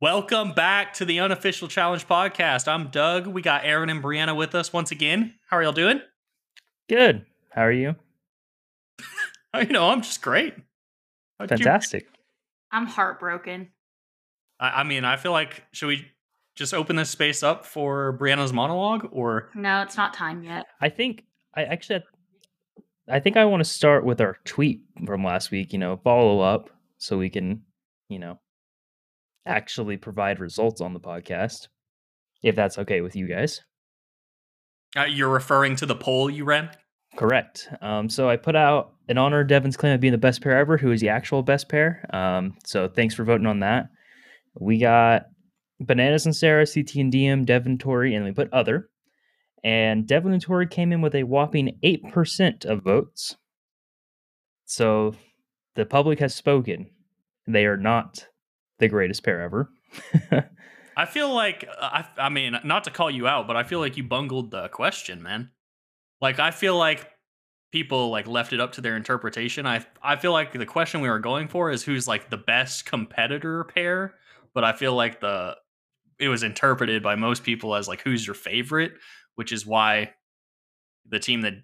Welcome back to the unofficial challenge podcast. I'm Doug. We got Aren and Briana with us once again. How are y'all doing? Good. How are you? You know, I'm just great. How'd you- Fantastic. I'm heartbroken. I, I mean, I feel like should we just open this space up for Briana's monologue, or No, it's not time yet. I think I actually I think I want to start with our tweet from last week, you know, follow up so we can, you know, actually provide results on the podcast. If that's okay with you guys. uh, you're referring to the poll you ran? Correct. Um, so I put out in honor of Devin's claim of being the best pair ever, who is the actual best pair. Um, so thanks for voting on that. We got Bananas and Sarah, CT and Diem, Devin, Tori, and we put other. And Devin and Tori came in with a whopping 8% of votes. So the public has spoken. They are not the greatest pair ever. I feel like uh, I, I mean, not to call you out, but I feel like you bungled the question, man. Like I feel like people like left it up to their interpretation. I I feel like the question we were going for is who's like the best competitor pair, but I feel like the it was interpreted by most people as like who's your favorite, which is why the team that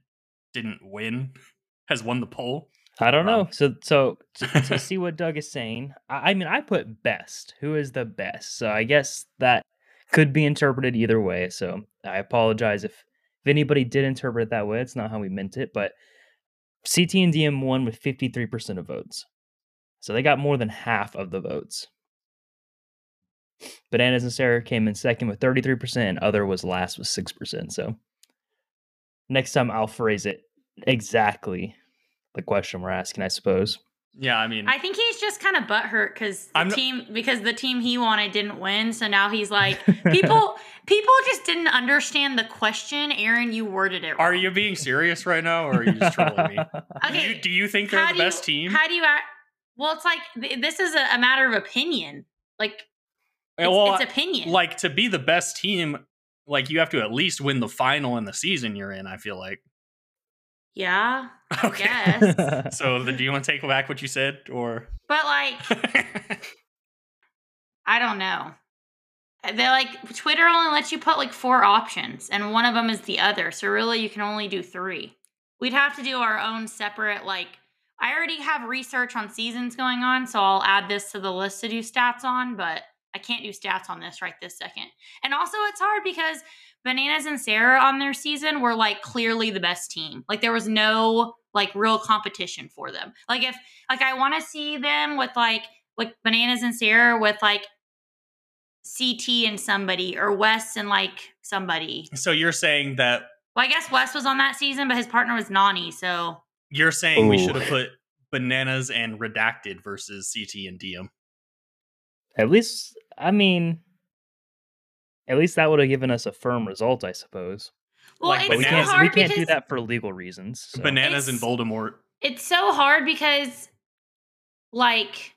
didn't win has won the poll. I don't Um, know. So, so to, to see what Doug is saying, I, I mean, I put best. Who is the best? So I guess that could be interpreted either way. So I apologize if if anybody did interpret it that way. It's not how we meant it. But CT and Diem won with fifty three percent of votes, so they got more than half of the votes. Bananas and Sarah came in second with thirty three percent, and other was last with six percent. So next time I'll phrase it exactly the question we're asking, I suppose. Yeah, I mean, I think he's just kind of butthurt because the I'm not- team because the team he wanted didn't win. So now he's like, people people just didn't understand the question. Aren, you worded it. are you being serious right now, or are you just trolling me? Do Okay. you, do you think they're the best you, team? How do you act? Well, it's like th- this is a, a matter of opinion. Like it's, well, it's opinion. like to be the best team, like you have to at least win the final in the season you're in. I feel like. yeah, Okay. guess. so, do you want to take back what you said, or? but like I don't know. They're like Twitter only lets you put like four options, and one of them is the other. So really, you can only do three. We'd have to do our own separate. Like I already have research on seasons going on, so I'll add this to the list to do stats on. But I can't do stats on this right this second. And also, it's hard because Bananas and Sarah on their season were like clearly the best team. Like there was no like real competition for them. Like if like I want to see them with like like Bananas and Sarah with like CT and somebody or Wes and like somebody. so you're saying that Well, I guess Wes was on that season, but his partner was Nany. So you're saying we should have put bananas and redacted versus CT and Diem. At least, I mean, at least that would have given us a firm result, I suppose. well, Like it's But we can't, hard we can't do that for legal reasons. so. Bananas and It's- Voldemort. it's so hard because like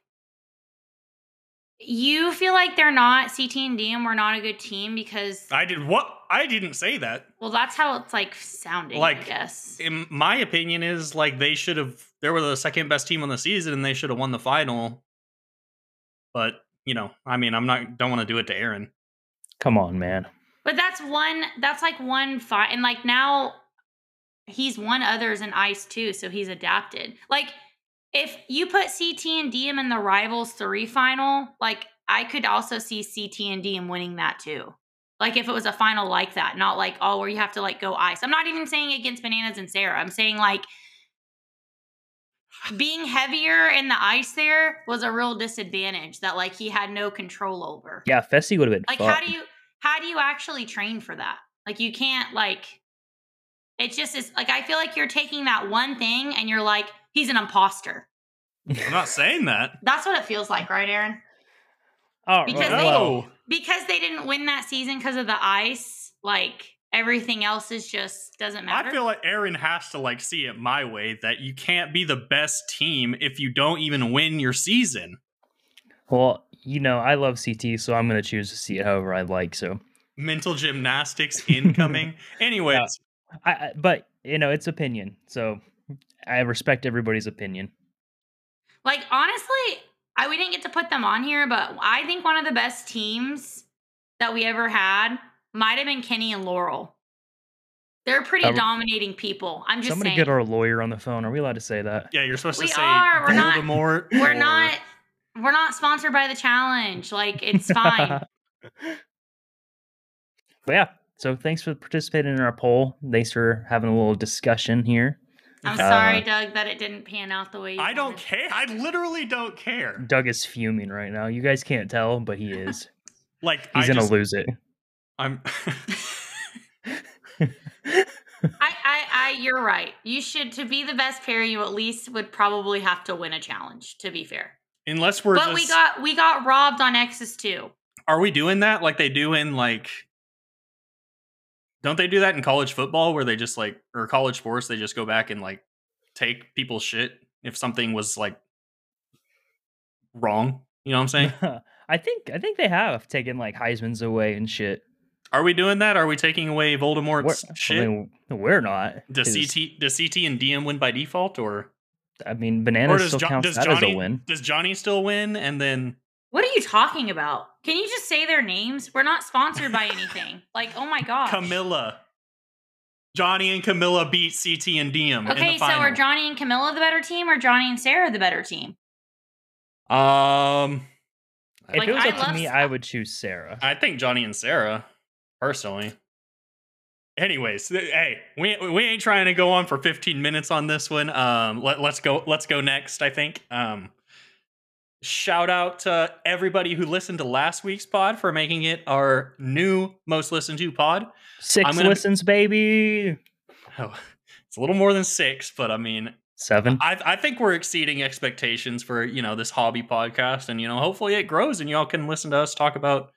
you feel like they're not CT and Diem were not a good team because I did what? I didn't say that. well that's how it's like sounding, I Like, guess. In my opinion, is like they should have. They were the second best team on the season, and they should have won the final. But you know, I mean, I'm not. Don't want to do it to Aren. Come on, man. But that's one. That's like one fight, and like now, he's won others in ice too, so he's adapted. Like if you put CT and Diem in the rivals three final, like I could also see CT and Diem winning that too. Like if it was a final like that, not like oh where you have to like go ice. I'm not even saying against bananas and Sarah. I'm saying like being heavier in the ice there was a real disadvantage that like he had no control over. Yeah, Fessy would have been like fun. how do you how do you actually train for that? Like you can't like it's just is like i feel like you're taking that one thing and you're like he's an imposter. I'm not saying that. that's what it feels like right aaron? Oh, because well, they- because they didn't win that season because of the ice like everything else is just doesn't matter I feel like Aren has to like see it my way that you can't be the best team if you don't even win your season. well, you know, I love CT, so I'm going to choose to see it however I like. So, Mental gymnastics incoming. Anyways, I, I but you know, it's opinion. So, I respect everybody's opinion. like honestly I we didn't get to put them on here, but I think one of the best teams that we ever had might have been Kenny and Laurel. They're pretty Uh, dominating people. I'm just Somebody saying. get our lawyer on the phone. Are we allowed to say that? Yeah, you're supposed We to say are, we're not- Voldemort. we're or- not we're not sponsored by the challenge. Like it's fine. But yeah, so thanks for participating in our poll. Thanks for having a little discussion here. I'm Uh, sorry, Doug, that it didn't pan out the way you I don't care. I literally don't care. Doug is fuming right now. You guys can't tell, but he is. Like He's I gonna just, lose it. I'm. I, I, I, you're right. You should to be the best pair. You at least would probably have to win a challenge. To be fair, Unless we're but just, we got we got robbed on X's too. are we doing that like they do in like? Don't they do that in college football where they just like or college sports they just go back and like take people's shit if something was like wrong? You know what I'm saying? I think I think they have taken like Heisman's away and shit. Are we doing that? Are we taking away Voldemort's We're, shit? I mean, we're not. does 'cause, CT does CT and Diem win by default or I mean, or bananas does, still Jo- counts does that Johnny as a win. does Johnny still win and then What are you talking about? Can you just say their names? We're not sponsored by anything. Like, oh my god, Camila Johnny and Camila beat CT and Diem in Okay, the so are Johnny and Camila the better team, or Johnny and Sarah the better team? um If Like, it was I up to me, I would choose Sarah. I think Johnny and Sarah, personally. Anyways, hey, we we ain't trying to go on for 15 minutes on this one. Um, let, let's go. Let's go next. I think. Um, shout out to everybody who listened to last week's pod for making it our new most listened to pod. 6 gonna- listens, baby. Oh, it's a little more than six, but I mean, Seven. I I think we're exceeding expectations for you know this hobby podcast, and you know hopefully it grows, and y'all can listen to us talk about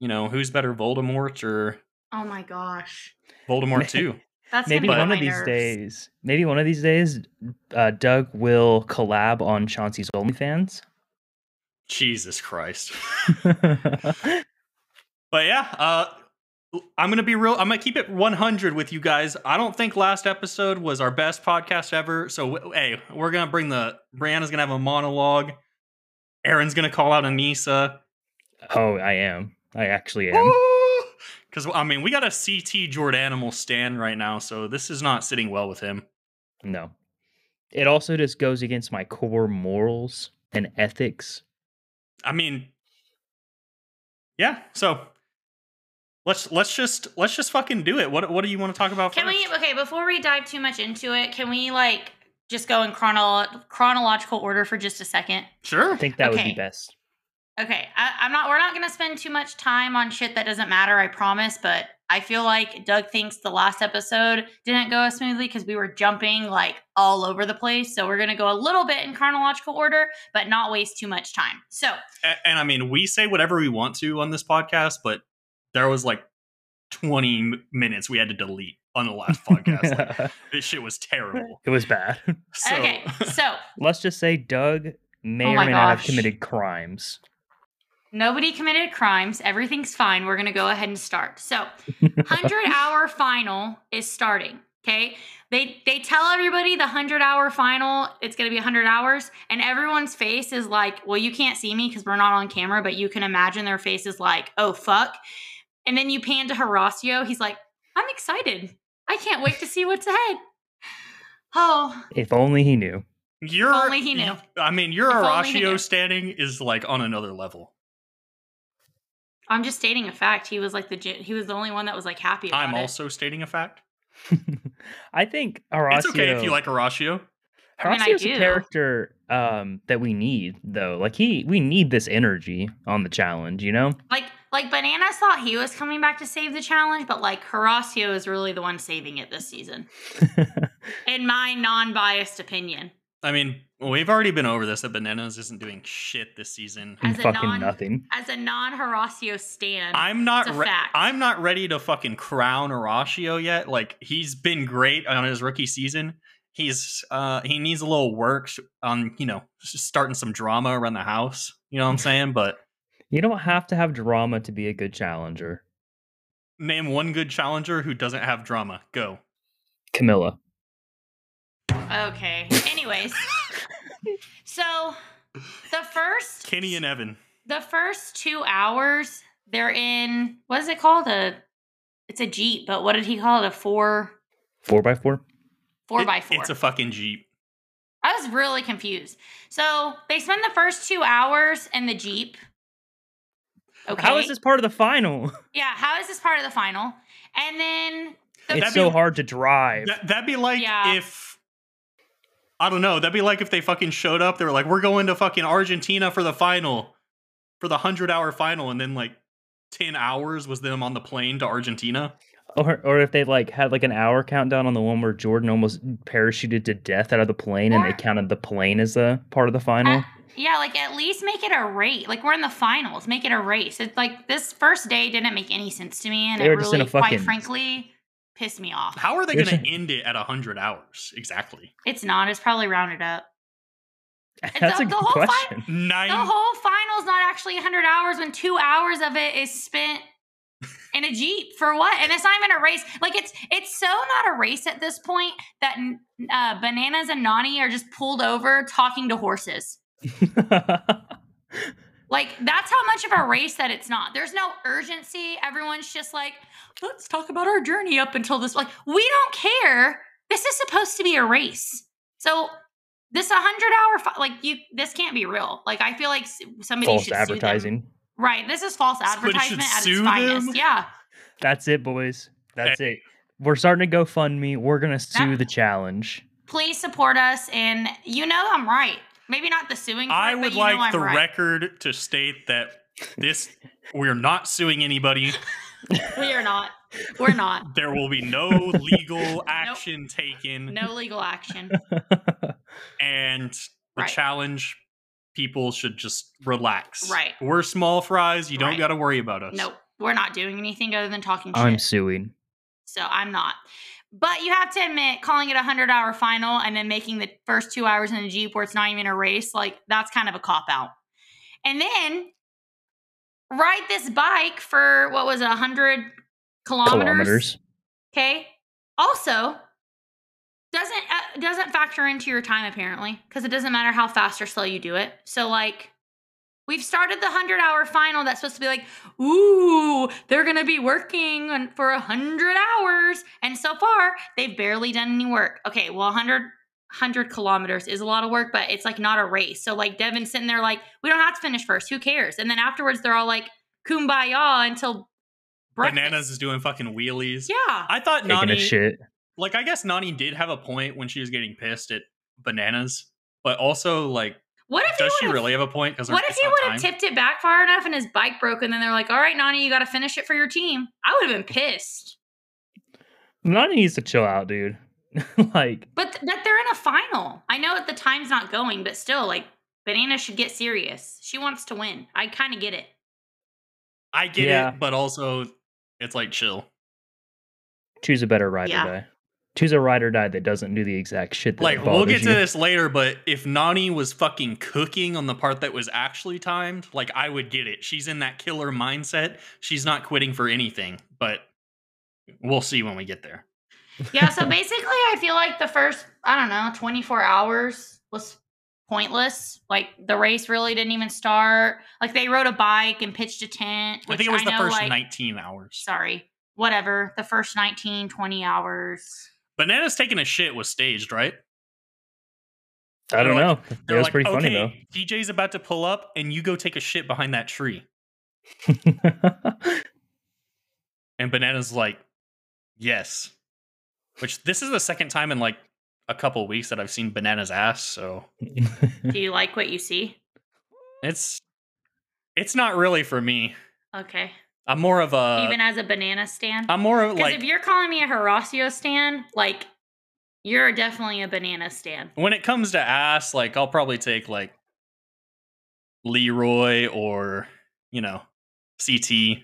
you know who's better, Voldemort or Oh my gosh, Voldemort too. that's maybe one of these nerves. days. Maybe one of these days, uh, Doug will collab on Chauncey's OnlyFans. Jesus Christ. But yeah, uh I'm gonna be real. I'm gonna keep it 100 with you guys. I don't think last episode was our best podcast ever. So w- hey, we're gonna bring the Briana's gonna have a monologue. Aren's gonna call out Aneesa. oh, I am. I actually am. Because I mean, we got a CT Jordanimal stand right now, so this is not sitting well with him. No. It also just goes against my core morals and ethics. I mean, yeah. So let's let's just let's just fucking do it. What what do you want to talk about Can first? we? Okay, before we dive too much into it, can we like just go in chronolo- chronological order for just a second? Sure. I think that would be best. Okay, I, I'm not. We're not going to spend too much time on shit that doesn't matter. I promise. But I feel like Doug thinks the last episode didn't go as smoothly because we were jumping like all over the place. So we're going to go a little bit in chronological order, but not waste too much time. So A- and I mean, we say whatever we want to on this podcast, but there was like 20 m- minutes we had to delete on the last podcast. like, this shit was terrible. it was bad. So, okay, so Let's just say Doug may Oh or my may not have committed crimes. Nobody committed crimes. Everything's fine. We're going to go ahead and start. So 100 hour final is starting. Okay. They they tell everybody the 100 hour final, it's going to be 100 hours. And everyone's face is like, well, you can't see me because we're not on camera, but you can imagine their face is like, oh, fuck. And then you pan to Horacio. He's like, I'm excited. I can't wait to see what's ahead. Oh, If only he knew. your, only he knew. I mean, your If only he knew. Horacio standing is like on another level. I'm just stating a fact. He was like the he was the only one that was like happy about I'm it. also stating a fact. I think Horacio. It's okay if you like Horacio. I mean, I Horacio's a character um, that we need, though. Like he, we need this energy on the challenge. You know. Like like Bananas thought he was coming back to save the challenge, but like Horacio is really the one saving it this season. In my non-biased opinion. I mean, we've already been over this that Bananas isn't doing shit this season. As fucking non- nothing. As a non-Horacio stan. I'm not. It's a Re- fact. I'm not ready to fucking crown Horacio yet. Like he's been great on his rookie season. He's uh he needs a little work on you know starting some drama around the house. You know what I'm saying? But You don't have to have drama to be a good challenger. name one good challenger who doesn't have drama. Go. Camila. Okay. Anyways. so the first Kenny and Evan. the first two hours they're in what is it called a it's a jeep but what did he call it a four Four by four. four It- by four It's a fucking Jeep. i was really confused so they spend the first two hours in the jeep okay How is this part of the final? yeah how is this part of the final and then the It's That'd so hard to drive. That, that'd be like Yeah. if I don't know. That'd be like if they fucking showed up. They were like, "We're going to fucking Argentina for the final, for the hundred hour final," and then like ten hours was them on the plane to Argentina. Or, or if they like had like an hour countdown on the one where Jordan almost parachuted to death out of the plane, and Or- they counted the plane as a part of the final. Uh, yeah, like at least make it a race. Like we're in the finals, make it a race. It's like this first day didn't make any sense to me, and They it were just in really, a quite fucking- frankly, pissed me off. How are they going to end it at hundred hours exactly? It's not. It's probably rounded up. That's the- a the good whole fi- question. Nine. The whole final's not actually 100 hours when two hours of it is spent in a jeep for what? And it's not even a race. Like it's it's so not a race at this point that uh, bananas and Nany are just pulled over talking to horses. Like that's how much of a race that it's not. There's no urgency. Everyone's just like, let's talk about our journey up until this. Like we don't care. This is supposed to be a race. So this 100 hour fi- like you this can't be real. Like I feel like somebody False should sue them. advertising. Right. This is false Somebody should advertisement at sue its finest. them? Yeah. That's it, boys. That's it. We're starting to GoFundMe. We're gonna sue the challenge. Please support us and you know I'm right. Maybe not the suing I part, would but you like know I'm the right. record to state that this we're not suing anybody. We are not. We're not. There will be no legal action taken, No legal action. and the Right. challenge people should just relax. Right. We're small fries. You don't Right. got to worry about us. Nope. We're not doing anything other than talking shit. I'm suing. So I'm not. But you have to admit, calling it a hundred hour final and then making the first two hours in a Jeep where it's not even a race, like that's kind of a cop out. And then ride this bike for what was it, a hundred kilometers? Kilometers. Okay. Also, doesn't uh, doesn't factor into your time apparently because it doesn't matter how fast or slow you do it. So like we've started the 100 hour final that's supposed to be like ooh they're gonna be working on, for 100 hours and so far they've barely done any work okay well 100 100 kilometers is a lot of work but it's like not a race so like devin's sitting there like we don't have to finish first who cares and then afterwards they're all like kumbaya until breakfast. Bananas is doing fucking wheelies. yeah I thought Taking Nany, a shit. like, I guess Nany did have a point when she was getting pissed at bananas, but also, like, what if does he she really have a point? Because What if he would have tipped it back far enough and his bike broke, and then they're like, "All right, Nany, you got to finish it for your team." I would have been pissed. Nany needs to chill out, dude. like, But th- that they're in a final. I know that the time's not going, but still, like, Banana should get serious. She wants to win. I kind of get it. I get Yeah. it, but also, it's like chill. choose a better ride Yeah. or die. Choose a ride or die that doesn't do the exact shit that Like, we'll bothers get to you. this later, but if Nany was fucking cooking on the part that was actually timed, like, I would get it. She's in that killer mindset. She's not quitting for anything, but we'll see when we get there. Yeah. So basically, I feel like the first, I don't know, 24 hours was pointless. Like, the race really didn't even start. Like, they rode a bike and pitched a tent. I think it was the know, first like- 19 hours. Sorry. Whatever. The first 19, 20 hours. Bananas taking a shit was staged, right? I don't They're know. It They're was like, pretty funny okay, TJ's about to pull up, and you go take a shit behind that tree. And Bananas like, yes. Which this is the second time in like a couple weeks that I've seen Bananas ass, so Do you like what you see? it's it's not really for me. Okay. I'm more of a Even as a banana stand? I'm more of Because like if you're calling me a Horacio stand, like you're definitely a banana stand. when it comes to ass, like I'll probably take like Leroy or you know CT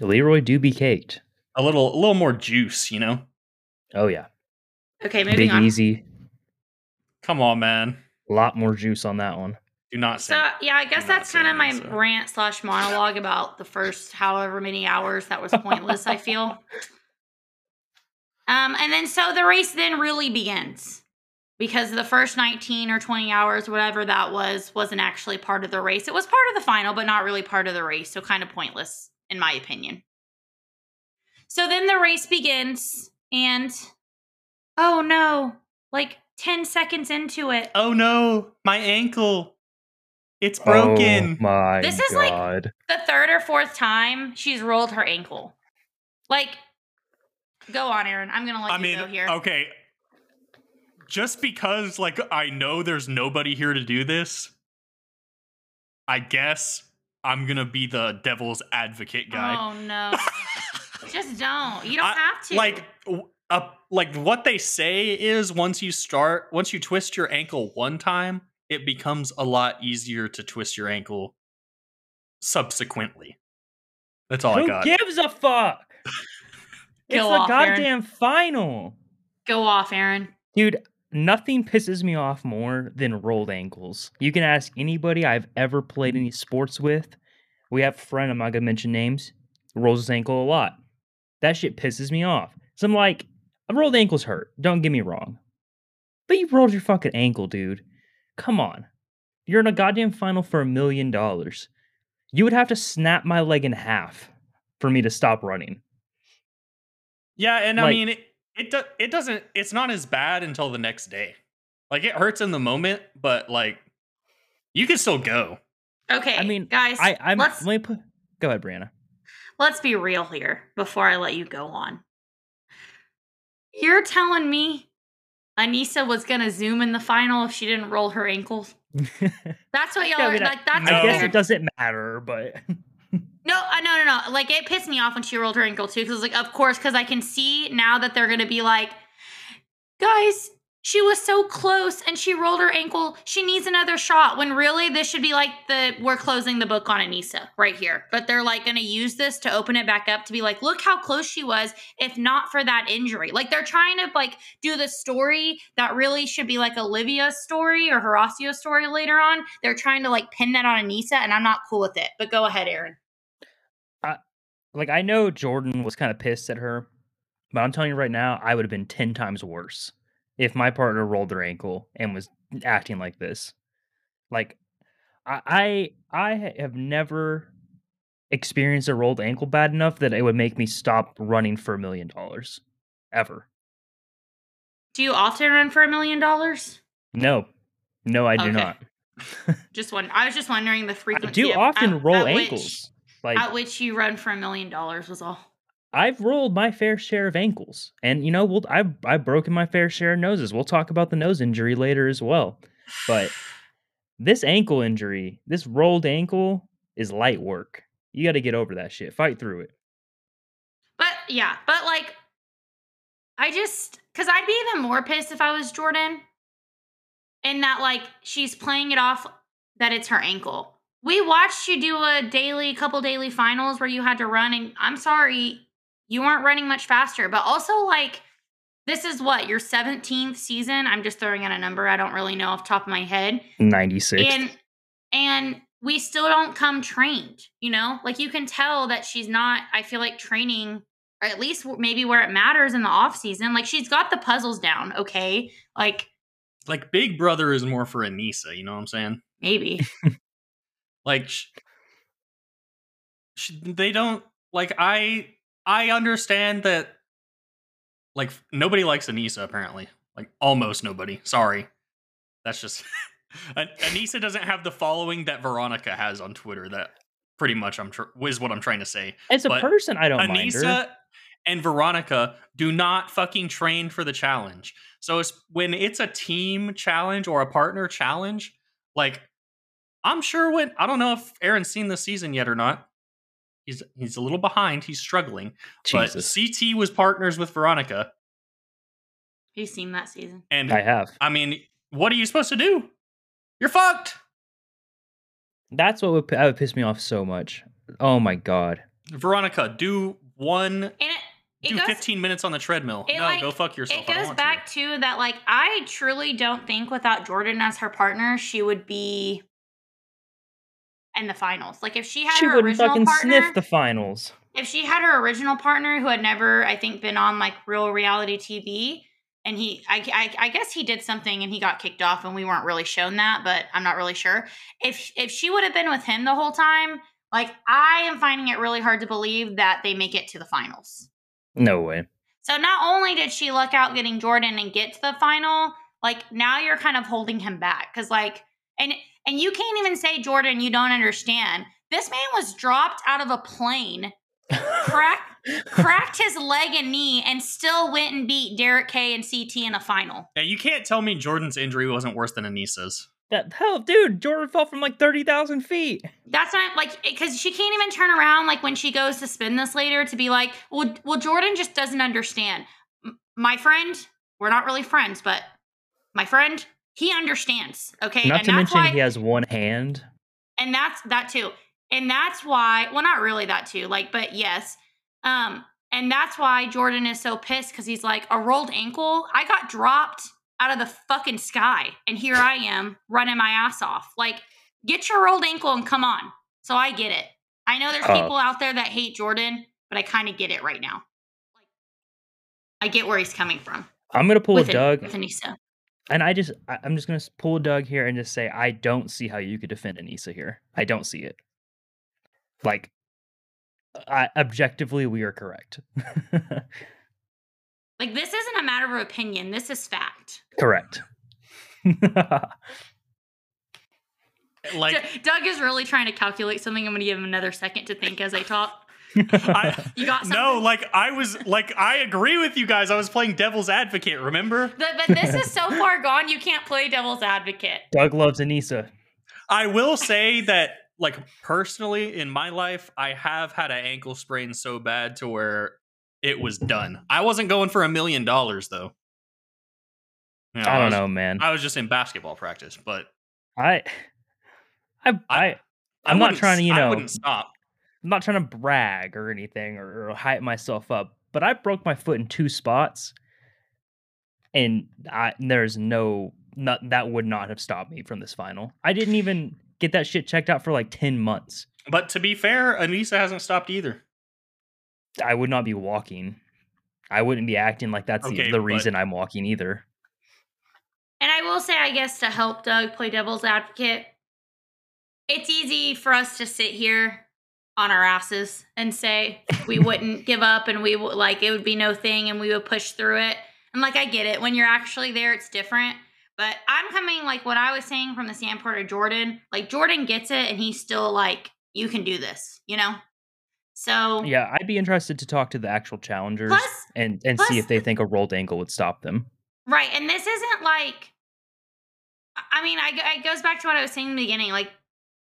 Leroy do be caked. a little a little more juice, you know. Oh yeah, Okay, moving big on. easy. Come on, man. A lot more juice on that one. Do not say. So yeah, I guess that's kind of my so. rant slash monologue about the first however many hours that was pointless. I feel. Um, and then so the race then really begins. because the first 19 or 20 hours, whatever that was, wasn't actually part of the race. It was part of the final, but not really part of the race. So kind of pointless, in my opinion. So then the race begins, and oh no, like 10 seconds into it. Oh no, my ankle. It's broken. Oh my This is like- The third or fourth time she's rolled her ankle. Like, go on, Aren. I'm going to let I you mean, go here. okay. Just because like I know there's nobody here to do this, I guess I'm going to be the devil's advocate guy. Oh no. Just don't. You don't I- have to. like uh, like what they say is once you start once you twist your ankle one time it becomes a lot easier to twist your ankle subsequently that's all i got. Who got gives a fuck? it's Go the off, Aren. goddamn final. go off, Aren. Dude, nothing pisses me off more than rolled ankles. You can ask anybody I've ever played any sports with. We have a friend, I'm not gonna mention names, rolls his ankle a lot. That shit pisses me off. So I'm like, a rolled ankles hurt. Don't get me wrong. But you rolled your fucking ankle, dude. Come on. You're in a goddamn final for a million dollars. You would have to snap my leg in half for me to stop running. yeah and i mean it it, do, it doesn't it's not as bad until the next day like it hurts in the moment but like you can still go Okay. I mean, guys, I, I'm let's let me put go ahead, Briana. let's be real here before I let you go on. You're telling me Aneesa was gonna zoom in the final if she didn't roll her ankles? That's what y'all Yeah, I mean, like. That's I guess it doesn't matter, but No, uh, no, no, no. Like it pissed me off when she rolled her ankle too, because like, of course, because I can see now that they're gonna be like, guys, she was so close and she rolled her ankle. She needs another shot. When really this should be like the we're closing the book on Aneesa right here. But they're like gonna use this to open it back up to be like, look how close she was, if not for that injury. Like they're trying to like do the story that really should be like Olivia's story or Horacio's story later on. They're trying to like pin that on Aneesa, and I'm not cool with it. But go ahead, Aren. like I know Jordan was kind of pissed at her, but I'm telling you right now, I would have been ten times worse if my partner rolled their ankle and was acting like this. Like I I, I have never experienced a rolled ankle bad enough that it would make me stop running for a million dollars. Ever. Do you often run for a million dollars? No. No, I do Okay. not. Just one. I was just wondering the I frequency. do of- often at- roll at which- ankles. like at which you run for a million dollars was all. I've rolled my fair share of ankles, and you know, we'll I've I've broken my fair share of noses. We'll talk about the nose injury later as well. But this ankle injury, this rolled ankle, is light work. You got to get over that shit. Fight through it. But yeah, but like, I just because I'd be even more pissed if I was Jordan, in that like she's playing it off that it's her ankle. We watched you do a daily, couple daily finals where you had to run, and I'm sorry, you weren't running much faster. But also like. This is what your 17th season. I'm just throwing out a number. I don't really know off the top of my head. Ninety six. and and we still don't come trained you know like you can tell that she's not i feel like training or at least maybe where it matters in the off season like she's got the puzzles down okay like like big brother is more for aneesa you know what i'm saying maybe like sh- sh- they don't like i i understand that like nobody likes aneesa apparently. Like almost nobody. Sorry. That's just An- aneesa doesn't have the following that veronica has on twitter that pretty much i'm tr- is what i'm trying to say. As a but person, I don't aneesa and veronica do not fucking train for the challenge. So it's when it's a team challenge or a partner challenge like i'm sure when i don't know if aaron's seen this season yet or not he's he's a little behind he's struggling Jesus, but ct was partners with veronica you've seen that season and I have. I, mean what are you supposed to do you're fucked That's what would, that would piss me off so much. Oh my god. veronica do one and it, it do goes 15 minutes on the treadmill no like, go fuck yourself it I don't goes want back to. to that like i truly don't think without jordan as her partner she would be in the finals like if she had She her wouldn't original fucking partner sniff the finals. if she had her original partner who had never, I think, been on like real reality TV, and he I, I I guess he did something and he got kicked off and we weren't really shown that, but I'm not really sure. If if she would have been with him the whole time, like I am finding it really hard to believe that they make it to the finals. No way. So not only did she luck out getting Jordan and get to the final, like now you're kind of holding him back cuz like and and you can't even say Jordan you don't understand. This man was dropped out of a plane, cracked cracked his leg and knee and still went and beat Derrick K and CT in a final. Yeah, you can't tell me Jordan's injury wasn't worse than Aneesa's. That hell, dude, Jordan fell from like thirty thousand feet. That's not like because she can't even turn around like when she goes to spin this later to be like, well, well, Jordan just doesn't understand. M- my friend, we're not really friends, but my friend, he understands. Okay, Not and to mention why, he has one hand. and that's that too, and that's why. Well, not really that too. Like, but yes, um, and that's why Jordan is so pissed because he's like a rolled ankle. I got dropped out of the fucking sky, and here I am running my ass off. Like, get your rolled ankle and come on. So I get it. I know there's Oh. people out there that hate Jordan, but I kind of get it right now. Like, I get where he's coming from. I'm gonna pull with a Doug, Aneesa. And I just I- I'm just gonna pull Doug here and just say I don't see how you could defend Aneesa here. I don't see it. Like, I, objectively, we are correct. Like this isn't a matter of opinion. This is fact. correct. Like D- Doug is really trying to calculate something. I'm going to give him another second to think as I talk. I, You got something? no, like I was like I agree with you guys. I was playing devil's advocate, remember? But, but this is so far gone. You can't play devil's advocate. Doug loves Aneesa. I will say that like personally in my life, I have had an ankle sprain so bad to where it was done. I wasn't going for a million dollars though. You I don't was- know, man. I was just in basketball practice, but I, I, I, I I'm not trying to, s- you I know, wouldn't stop. I'm not trying to brag or anything or, or hype myself up, but I broke my foot in two spots, and I there's no not that would not have stopped me from this final. I didn't even get that shit checked out for like ten months. But to be fair, Aneesa hasn't stopped either. I would not be walking. I wouldn't be acting like that's Okay, the, the but- reason I'm walking either. And I will say, I guess, to help Doug play devil's advocate, it's easy for us to sit here on our asses and say we wouldn't give up and we would like it would be no thing and we would push through it. And like I get it. When you're actually there, it's different. But I'm coming like what I was saying from the standpoint of Jordan. Like Jordan gets it and he's still like, you can do this, you know? So Yeah, I'd be interested to talk to the actual challengers Plus- and and see if they think a rolled ankle would stop them. Right, and this isn't like. I mean, I, it goes back to what I was saying in the beginning. Like,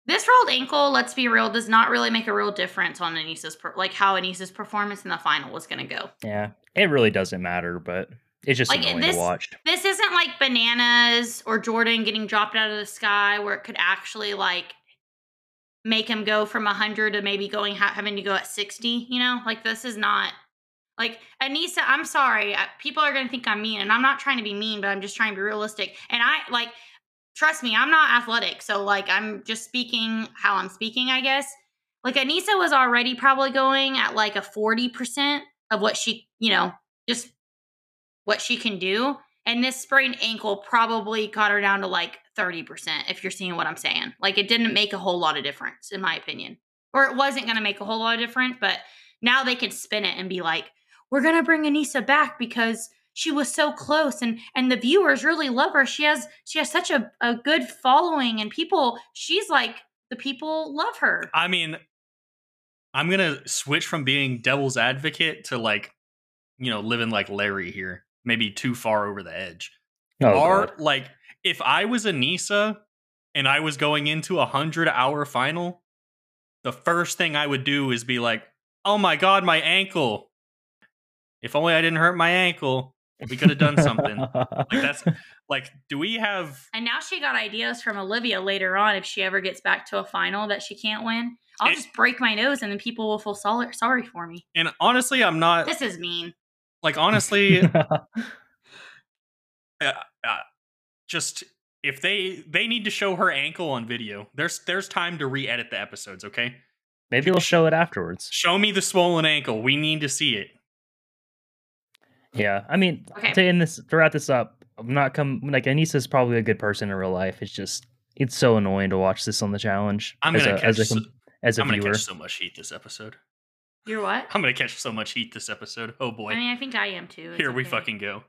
this rolled ankle, let's be real, does not really make a real difference on Aneesa's per, like how Aneesa's performance in the final was going to go. Yeah, it really doesn't matter, but it's just Like, annoying this- to watch. This isn't like bananas or Jordan getting dropped out of the sky, where it could actually like make him go from hundred to maybe going ha- having to go at sixty. You know, like this is not like Aneesa. I'm sorry, people are gonna think I'm mean, and I'm not trying to be mean, but I'm just trying to be realistic. And I like, trust me, I'm not athletic, so like I'm just speaking how I'm speaking, I guess. Like Aneesa was already probably going at like a forty percent of what she, you know, just what she can do. And this sprained ankle probably got her down to like 30%, if you're seeing what I'm saying. Like it didn't make a whole lot of difference, in my opinion. Or it wasn't going to make a whole lot of difference, but now they can spin it and be like, we're going to bring Aneesa back because she was so close and and the viewers really love her. She has she has such a, a good following and people she's like the people love her. I mean, I'm gonna switch from being devil's advocate to like, you know, living like Larry here. Maybe too far over the edge. Oh, Are God. like if I was Aneesa and I was going into a hundred hour final, the first thing I would do is be like, "Oh my god, my ankle! If only I didn't hurt my ankle, we could have done something." like that's like, do we have? And now she got ideas from Olivia later on if she ever gets back to a final that she can't win. I'll It- just break my nose and then people will feel sorry, sorry for me. And honestly, I'm not This is mean. like honestly. uh, uh, just if they they need to show her ankle on video, there's there's time to re-edit the episodes. Okay, Maybe we'll show it afterwards. show me the swollen ankle. We need to see it. Yeah, I mean, Okay. to end this, to wrap this up, I'm not come like Aneesa's probably a good person in real life. It's just it's so annoying to watch this on the challenge I'm gonna a, catch. as a, so, com- as a I'm gonna viewer. catch so much heat this episode. You're what? I'm gonna catch so much heat this episode. Oh boy. I mean, I think I am too. It's Here we fucking go.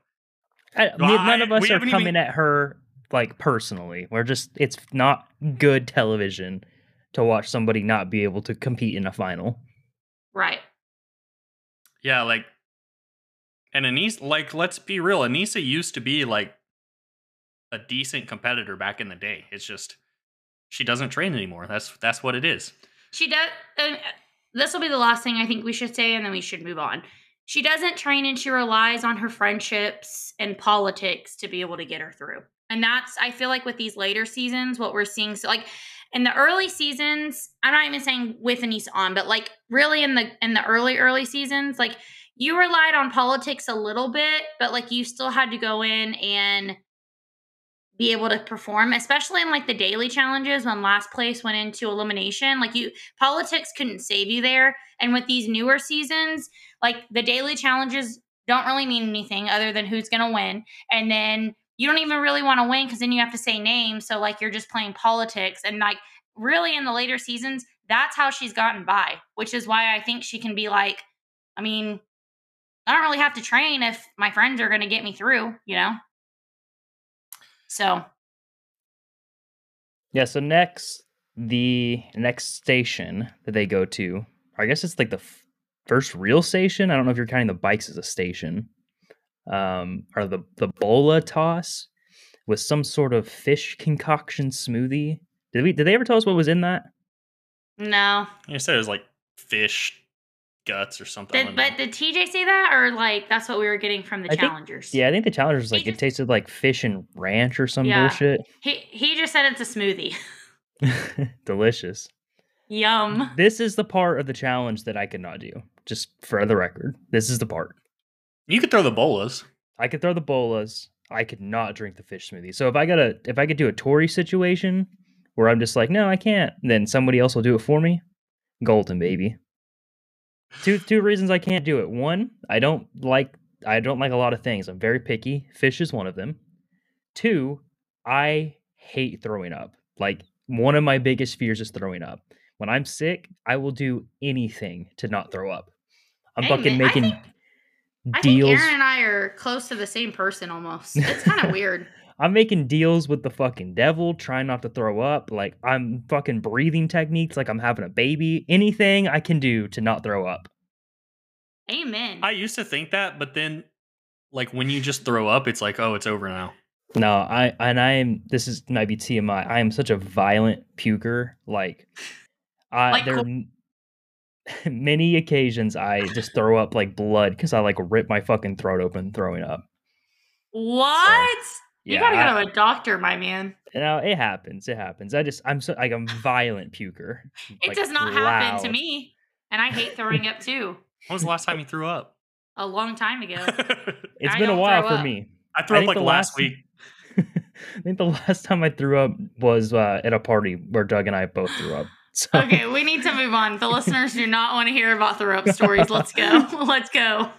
I, Well, none I- of us are coming even- at her like personally. We're just it's not good television to watch somebody not be able to compete in a final. Right. Yeah, like, and Aneesa, like, let's be real. Aneesa used to be like a decent competitor back in the day. It's just she doesn't train anymore. That's that's what it is. She does. Uh, this will be the last thing I think we should say, and then we should move on. She doesn't train and she relies on her friendships and politics to be able to get her through. And that's, I feel like, with these later seasons, what we're seeing. So, like in the early seasons, I'm not even saying with Aneesa on, but like really in the in the early early seasons, like you relied on politics a little bit, but like you still had to go in and be able to perform, especially in like the daily challenges when last place went into elimination. Like you, politics couldn't save you there. And with these newer seasons, like the daily challenges don't really mean anything other than who's going to win. And then you don't even really want to win because then you have to say names. So like you're just playing politics. And like really in the later seasons, that's how she's gotten by, which is why I think she can be like, I mean, I don't really have to train if my friends are going to get me through, you know? So Yeah, so next the next station that they go to, I guess it's like the f- first real station. I don't know if you're counting the bikes as a station. Um, or the the bola toss with some sort of fish concoction smoothie. Did we did they ever tell us what was in that? no. I said it was like fish guts or something. Did, don't know. but did TJ say that, or like that's what we were getting from the I think- challengers? Yeah, I think the challengers was He like it tasted like fish and ranch or some Yeah. bullshit. He he just said it's a smoothie. Delicious. Yum. This is the part of the challenge that I could not do. Just for the record, this is the part. you could throw the bolas. I could throw the bolas. I could not drink the fish smoothie. So if I got a if I could do a Tory situation where I'm just like, no, I can't, then somebody else will do it for me. Golden baby. Two two reasons I can't do it. One, I don't like I don't like a lot of things. I'm very picky. Fish is one of them. Two, I hate throwing up. Like one of my biggest fears is throwing up. When I'm sick, I will do anything to not throw up. I'm Hey, fucking man, I making think- I think deals. Aren and I are close to the same person almost. It's kind of weird. I'm making deals with the fucking devil, trying not to throw up. Like I'm fucking breathing techniques like I'm having a baby. Anything I can do to not throw up. Amen. I used to think that, but then, like when you just throw up, it's like, oh, it's over now. No, I and I am. This is might be TMI. I am such a violent puker. Like, I Like there Cor- are m- many occasions I just throw up like blood because I like rip my fucking throat open throwing up. what? You Yeah, gotta go I- to a doctor, my man. No, it happens. It happens. I just I'm so like I'm violent puker. It like, does not happen to me, and I hate throwing up too. When was the last time you threw up? A long time ago. It's I been a while for up. me. I threw I up like the last last- week. I think the last time I threw up was uh, at a party where Doug and I both threw up. So Okay, we need to move on. The listeners do not want to hear about throw up stories. Let's go. Let's go.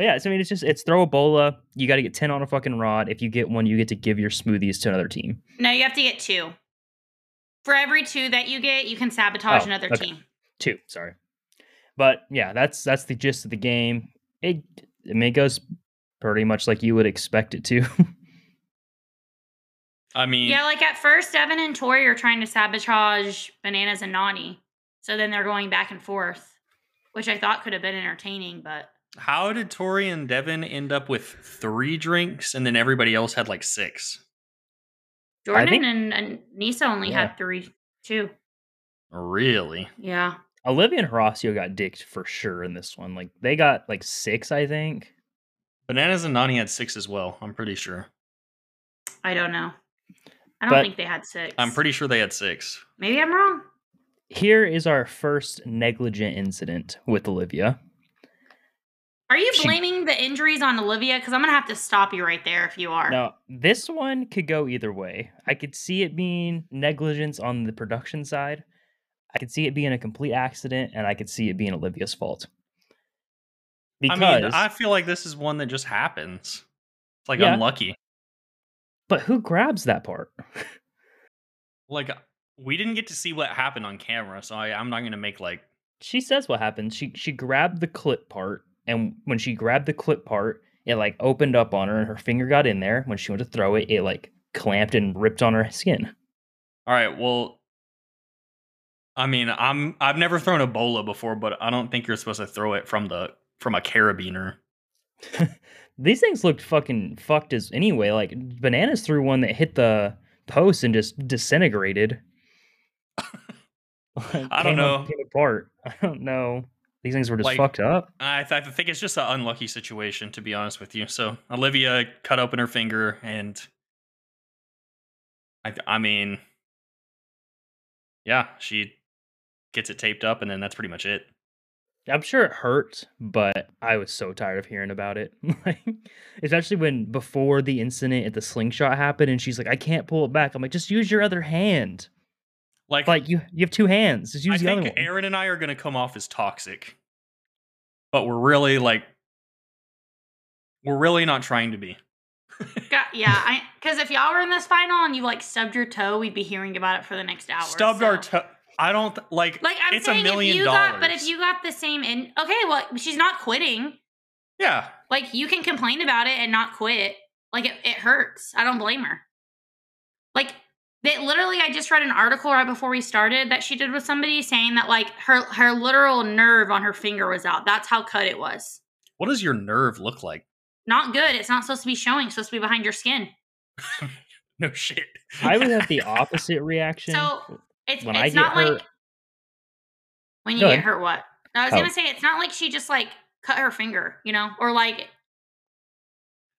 But yeah, so I mean, it's just it's throw a bola. You got to get ten on a fucking rod. If you get one, you get to give your smoothies to another team. No, you have to get two. For every two that you get, you can sabotage Oh, another okay. team. Two, sorry. But yeah, that's that's the gist of the game. It I mean, it goes pretty much like you would expect it to. I mean, Yeah, like at first, Evan and Tori are trying to sabotage Bananas and Nany. So then they're going back and forth, which I thought could have been entertaining, but how did Tori and Devin end up with three drinks and then everybody else had like six? Jordan think- and, and Nisa only Yeah. had three, two. Really? Yeah. Olivia and Horacio got dicked for sure in this one. Like they got like six, I think. Bananas and Nany had six as well. I'm pretty sure. I don't know. I don't But- think they had six. I'm pretty sure they had six. Maybe I'm wrong. Here is our first negligent incident with Olivia. Are you She- blaming the injuries on Olivia? Because I'm going to have to stop you right there if you are. No, this one could go either way. I could see it being negligence on the production side. I could see it being a complete accident, and I could see it being Olivia's fault. because I mean, I feel like this is one that just happens. It's like Yeah. unlucky. but who grabs that part? Like uh, we didn't get to see what happened on camera, so I, I'm not gonna make like she says what happened. She she grabbed the clip part, and when she grabbed the clip part, it like opened up on her, and her finger got in there. When she went to throw it, it like clamped and ripped on her skin. All right, well, I mean, I'm I've never thrown a bola before, but I don't think you're supposed to throw it from the from a carabiner. These things looked fucking fucked as anyway. Like bananas threw one that hit the post and just disintegrated. I don't up- know. Apart. I don't know. These things were just Like- fucked up. I, th- I think it's just an unlucky situation, to be honest with you. So Olivia cut open her finger, and I, I mean, yeah, she gets it taped up, and then that's pretty much it. I'm sure it hurt, but I was so tired of hearing about it. Like, especially when before the incident at the slingshot happened, and she's like, "I can't pull it back." I'm like, "Just use your other hand. Like, Like you, you have two hands. Just I use the other think one." Aren and I are going to come off as toxic, but we're really like, we're really not trying to be. Got, yeah, because if y'all were in this final and you like stubbed your toe, we'd be hearing about it for the next hour. Stubbed so- our toe. I don't th- like. Like I'm it's a saying, million if you got, but if you got the same in, okay, well, she's not quitting. yeah, Like you can complain about it and not quit. Like it, it hurts. I don't blame her. Like they literally, I just read an article right before we started that she did with somebody saying that like her her literal nerve on her finger was out. That's how cut it was. what does your nerve look like? Not good. It's not supposed to be showing. It's supposed to be behind your skin. No shit. I would have the opposite reaction. So it's when it's I get not hurt- like when you Go get ahead. hurt. What I was Oh. gonna say, it's not like she just like cut her finger, you know, or like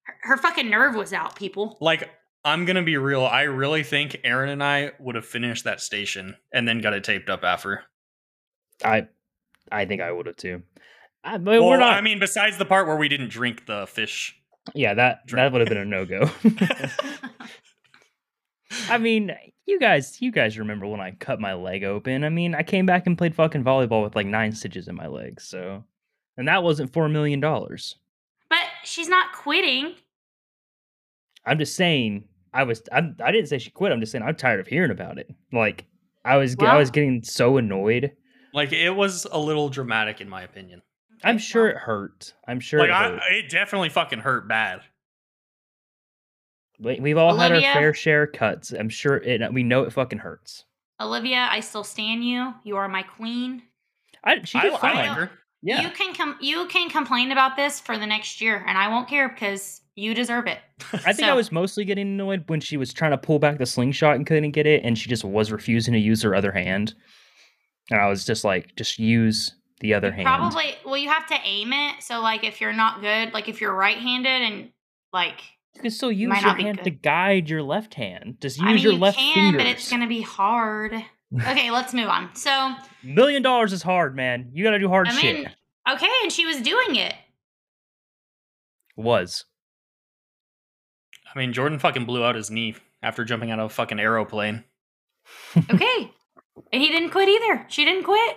her, her fucking nerve was out. People, like I'm gonna be real. I really think Aren and I would have finished that station and then got it taped up after. I, I think I would have too. I, but Well, we're not. I mean, besides the part where we didn't drink the fish. yeah, that drink. that would have been a no go. I mean, you guys, you guys remember when I cut my leg open? I mean, I came back and played fucking volleyball with like nine stitches in my leg. So, and that wasn't four million dollars. but she's not quitting. I'm just saying, I was, I, I didn't say she quit. I'm just saying I'm tired of hearing about it. Like, I was, I was getting so annoyed. Like it was a little dramatic in my opinion. I'm sure it hurt. I'm sure like it I, it definitely fucking hurt bad. We- We've all had our fair share of cuts. I'm sure it. We know it fucking hurts. Olivia, I still stand you. You are my queen. I, she did I fine. like her. yeah, You can com- you can complain about this for the next year, and I won't care because you deserve it. I think I was mostly getting annoyed when she was trying to pull back the slingshot and couldn't get it, and she just was refusing to use her other hand. And I was just like, just use the other hand. Probably. Well, you have to aim it. So, like, if you're not good, like if you're right-handed and like, You can still use your hand to guide your left hand. Just use I mean, your you left can, fingers. but it's gonna be hard. Okay, let's move on. So, Million dollars is hard, man. You got to do hard I shit. okay, and she was doing it. Was I mean, Jordan fucking blew out his knee after jumping out of a fucking aeroplane. Okay, and he didn't quit either. She didn't quit.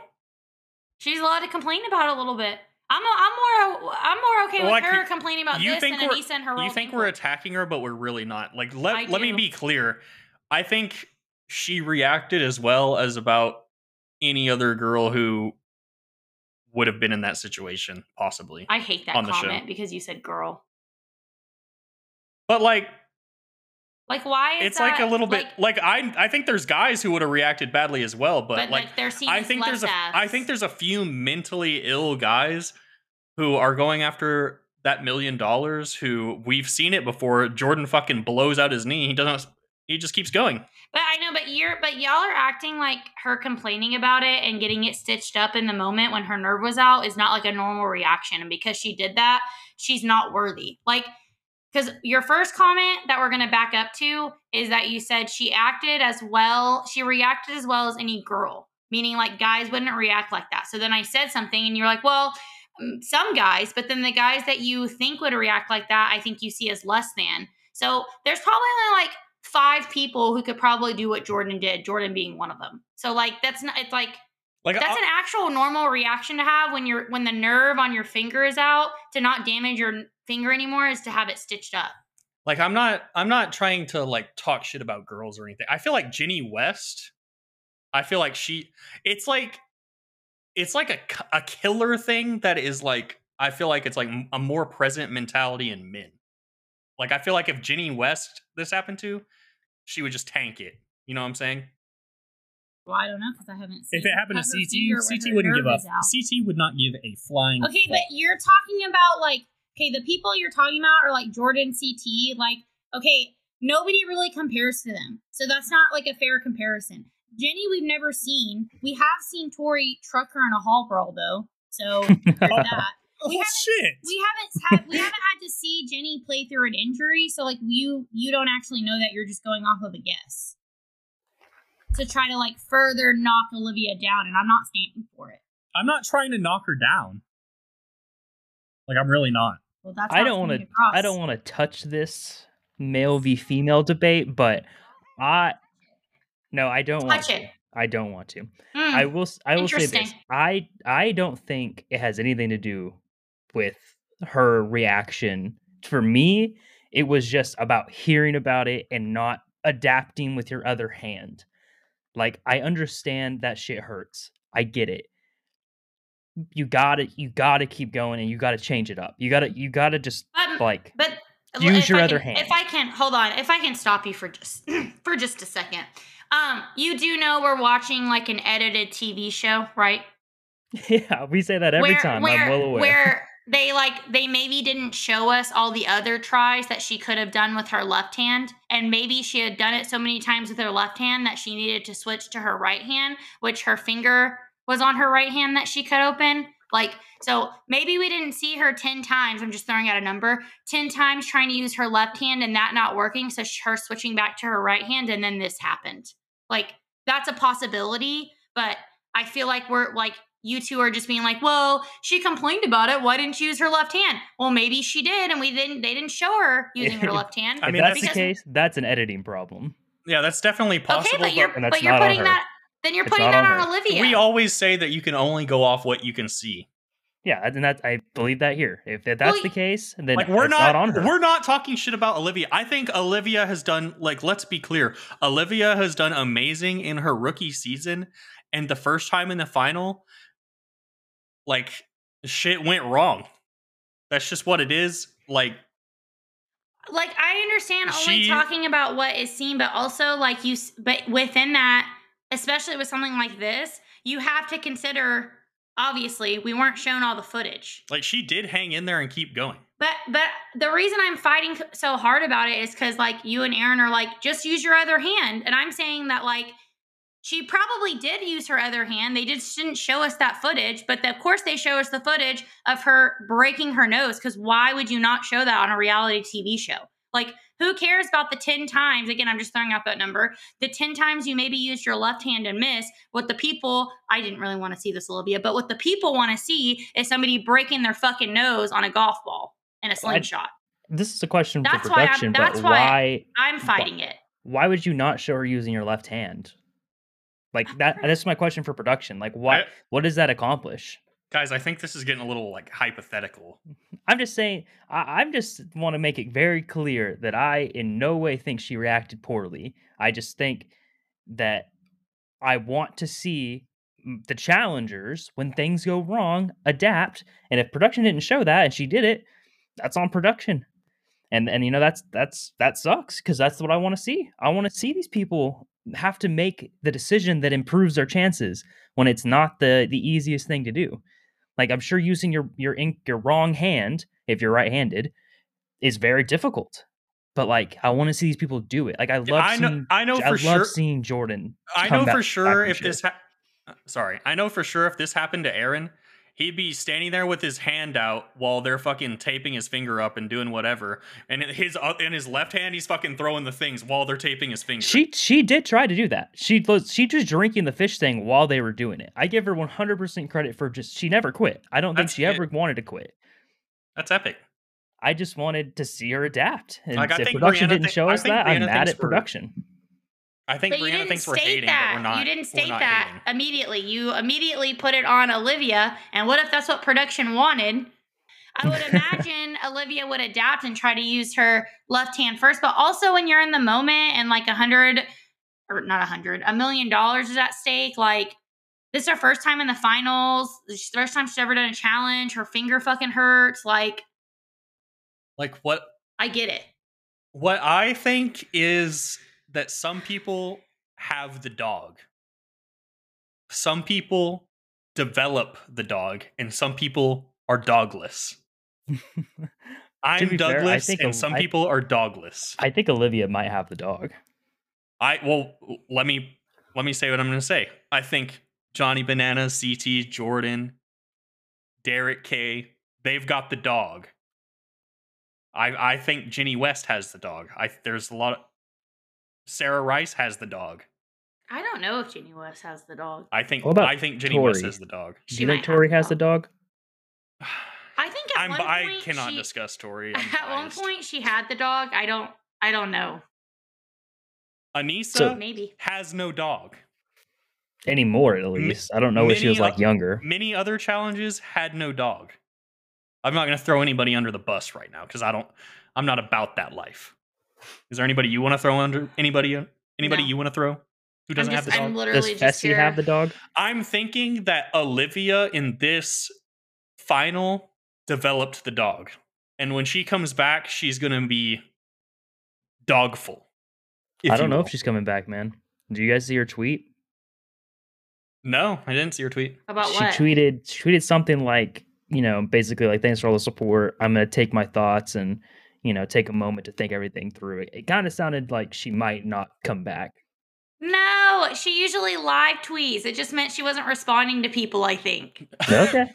She's allowed to complain about it a little bit. I'm a, I'm more I'm more okay Well, with like, her complaining about you this think than we're- Aneesa and her. You think ankle. we're attacking her, but we're really not. Like, I let let me be clear. I think she reacted as well as about any other girl who would have been in that situation, possibly. I hate that on the show. comment because you said girl. But like, Like, why is it's like a little bit like I I think there's guys who would have reacted badly as well, but, But, like like, I think there's a. I think there's a few mentally ill guys who are going after that million dollars who we've seen it before. Jordan fucking blows out his knee. He doesn't he just keeps going. But I know, but you're, but y'all are acting like her complaining about it and getting it stitched up in the moment when her nerve was out is not like a normal reaction. And because she did that, she's not worthy. Like, because your first comment that we're going to back up to is that you said she acted as well, she reacted as well as any girl, meaning like guys wouldn't react like that. So then I said something and you're like, well, mm, some guys, but then the guys that you think would react like that, I think you see as less than. So there's probably only like five people who could probably do what Jordan did, Jordan being one of them. So like that's not it's like Like That's an actual normal reaction to have when you're when the nerve on your finger is out to not damage your finger anymore is to have it stitched up. like I'm not I'm not trying to like talk shit about girls or anything. I feel like Jenny West. I feel like she. It's like, it's like a a killer thing that is like. I feel like it's like a more present mentality in men. Like I feel like if Jenny West this happened to, she would just tank it. You know what I'm saying? Well, I don't know because I haven't seen. If it happened to CT, CT wouldn't give up. out. CT would not give a flying. Okay, fuck. but you're talking about like okay, the people you're talking about are like Jordan CT. Like, okay, nobody really compares to them, so that's not like a fair comparison. Jenny, we've never seen. We have seen Tori truck her in a hall brawl though, so there's that. oh we haven't- shit! We haven't had we haven't had to see Jenny play through an injury, so like you you don't actually know that. You're just going off of a guess to try to like further knock Olivia down, and I'm not standing for it. I'm not trying to knock her down. Like I'm really not. Well, that's I don't want want to. to. I don't want to touch this male v female debate, but I. No, I don't want Touch to. it. I don't want to. Mm. I will. I will say this. I. I don't think it has anything to do with her reaction. For me, it was just about hearing about it and not adapting with your other hand. Like I understand that shit hurts. I get it. You got to You got to keep going, and you got to change it up. You got to. You got to just But, like. but use your I other can, hand. If I can hold on, if I can stop you for just for just a second. Um, you do know we're watching like an edited TV show, right? Yeah, we say that every where, time. Where, I'm well aware. Where they like they maybe didn't show us all the other tries that she could have done with her left hand, and maybe she had done it so many times with her left hand that she needed to switch to her right hand, which her finger was on her right hand that she could open. Like so, maybe we didn't see her ten times. I'm just throwing out a number. Ten times trying to use her left hand and that not working, so sh- her switching back to her right hand, and then this happened. Like that's a possibility, but I feel like we're like you two are just being like, "Well, she complained about it. Why didn't she use her left hand?" Well, maybe she did, and we didn't. They didn't show her using her left hand. I if mean, that's because- the case, that's an editing problem. Yeah, that's definitely possible. okay, but you're and that's but you're not on putting her. that. Then you're It's putting not that on on. Olivia. we always say that you can only go off what you can see. Yeah, and that I believe that here. If that- Well, that's the case, then like we're it's not, on her. we're not talking shit about Olivia. I think Olivia has done like let's be clear. Olivia has done amazing in her rookie season and the first time in the final like shit went wrong. That's just what it is. Like like I understand only She- talking about what is seen, but also like you, but within that, especially with something like this, you have to consider. Obviously, we weren't shown all the footage. like she did hang in there and keep going. But but the reason I'm fighting so hard about it is because like you and Aren are like just use your other hand, and I'm saying that like she probably did use her other hand. They just didn't show us that footage, but of course they show us the footage of her breaking her nose. Because why would you not show that on a reality TV show? Like who cares about the ten times? Again, I'm just throwing out that number. The ten times you maybe used your left hand and miss. What the people I didn't really want to see this, Olivia, but what the people want to see is somebody breaking their fucking nose on a golf ball in a slingshot. this is a question That's for why I'm- that's but why- why I'm fighting it. why would you not show her using your left hand? Like that that's my question for production. Like what I- what does that accomplish? Guys, I think this is getting a little like hypothetical. I'm just saying I, I'm just want to make it very clear that I in no way think she reacted poorly. I just think that I want to see the challengers when things go wrong adapt and if production didn't show that and she did it that's on production and and you know that's that's that sucks because that's what i want to see i want to see these people have to make the decision that improves their chances when it's not the the easiest thing to do like i'm sure using your your ink your wrong hand if you're right-handed is very difficult but like i want to see these people do it like i love I know seeing I know I for love sure seeing jordan I know for sure if shit. this ha- sorry, I know for sure if this happened to Aren, he'd be standing there with his hand out while they're fucking taping his finger up and doing whatever, and in his uh, in his left hand he's fucking throwing the things while they're taping his finger. She she did try to do that. She was she just drinking the fish thing while they were doing it. I give her 100% credit for just she never quit. I don't think she it. ever wanted to quit. That's epic. I just wanted to see her adapt. And Like, I if production Briana didn't show us that, I'm mad at production. I think But you Briana didn't thinks we're hating, that. but we're not. you didn't state that hating. immediately. You immediately put it on Olivia. And what if that's what production wanted? I would imagine Olivia would adapt and try to use her left hand first. But also, when you're in the moment and like a hundred, or not a hundred, a million dollars is at stake, like this is her first time in the finals. This is the first time she's ever done a challenge. Her finger fucking hurts. Like, Like what I get it. what I think is that some people have the dog. Some people develop the dog, and some people are dogless. I'm fair, Douglas, think and some I- people are dogless. I think Olivia might have the dog. I well, let me let me say what I'm going to say. I think Johnny Bananas, CT, Jordan, Derrick K, they've got the dog. I I think Jenny West has the dog. I there's a lot of Sarah Rice has the dog. I don't know if Jenny West has the dog. I think What about I think Jenny West has the dog. Do you think have Tori the has the dog? I think at I'm one I point cannot she, discuss Tori. I'm At one point, she had the dog. I don't. I don't know. Aneesa So- Maybe. has no dog. Anymore, at least. I don't know when she was like younger. Many other challenges had no dog. I'm not going to throw anybody under the bus right now because I don't. I'm not about that life. Is there anybody you want to throw under anybody? Uh, anybody No. you want to throw who doesn't I'm, have just, the dog? I'm literally just Fessy here. have the dog? I'm thinking that Olivia in this final developed the dog, and when she comes back, she's going to be dogful. I don't know will. if she's coming back, man. Do you guys see her tweet? No, I didn't see her tweet. About she what? tweeted she tweeted something like, you know, basically like thanks for all the support. I'm gonna take my thoughts and, you know, take a moment to think everything through. It, it kind of sounded like she might not come back. no, she usually live tweets. It just meant she wasn't responding to people. I think. Okay.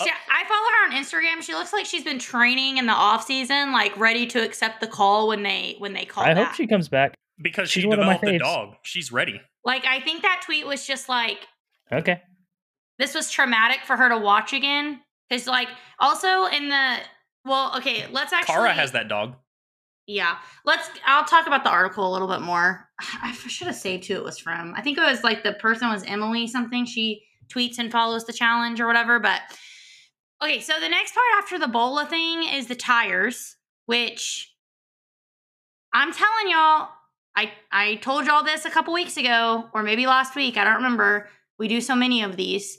Uh, she, I follow her on Instagram. She looks like she's been training in the off season, like ready to accept the call when they when they call. I hope she comes back. Because She's she one of my developed the dog. She's ready. Like I think that tweet was just like Okay. this was traumatic for her to watch again. Because like also in the well, okay, let's actually. Kara has that dog. Yeah, let's. I'll talk about the article a little bit more. I should have saved who it was from. I think it was like the person was Emily something. She tweets and follows the challenge or whatever. But okay, so the next part after the Bola thing is the tires, which I'm telling y'all. I I told y'all this a couple weeks ago, or maybe last week. I don't remember. We do so many of these.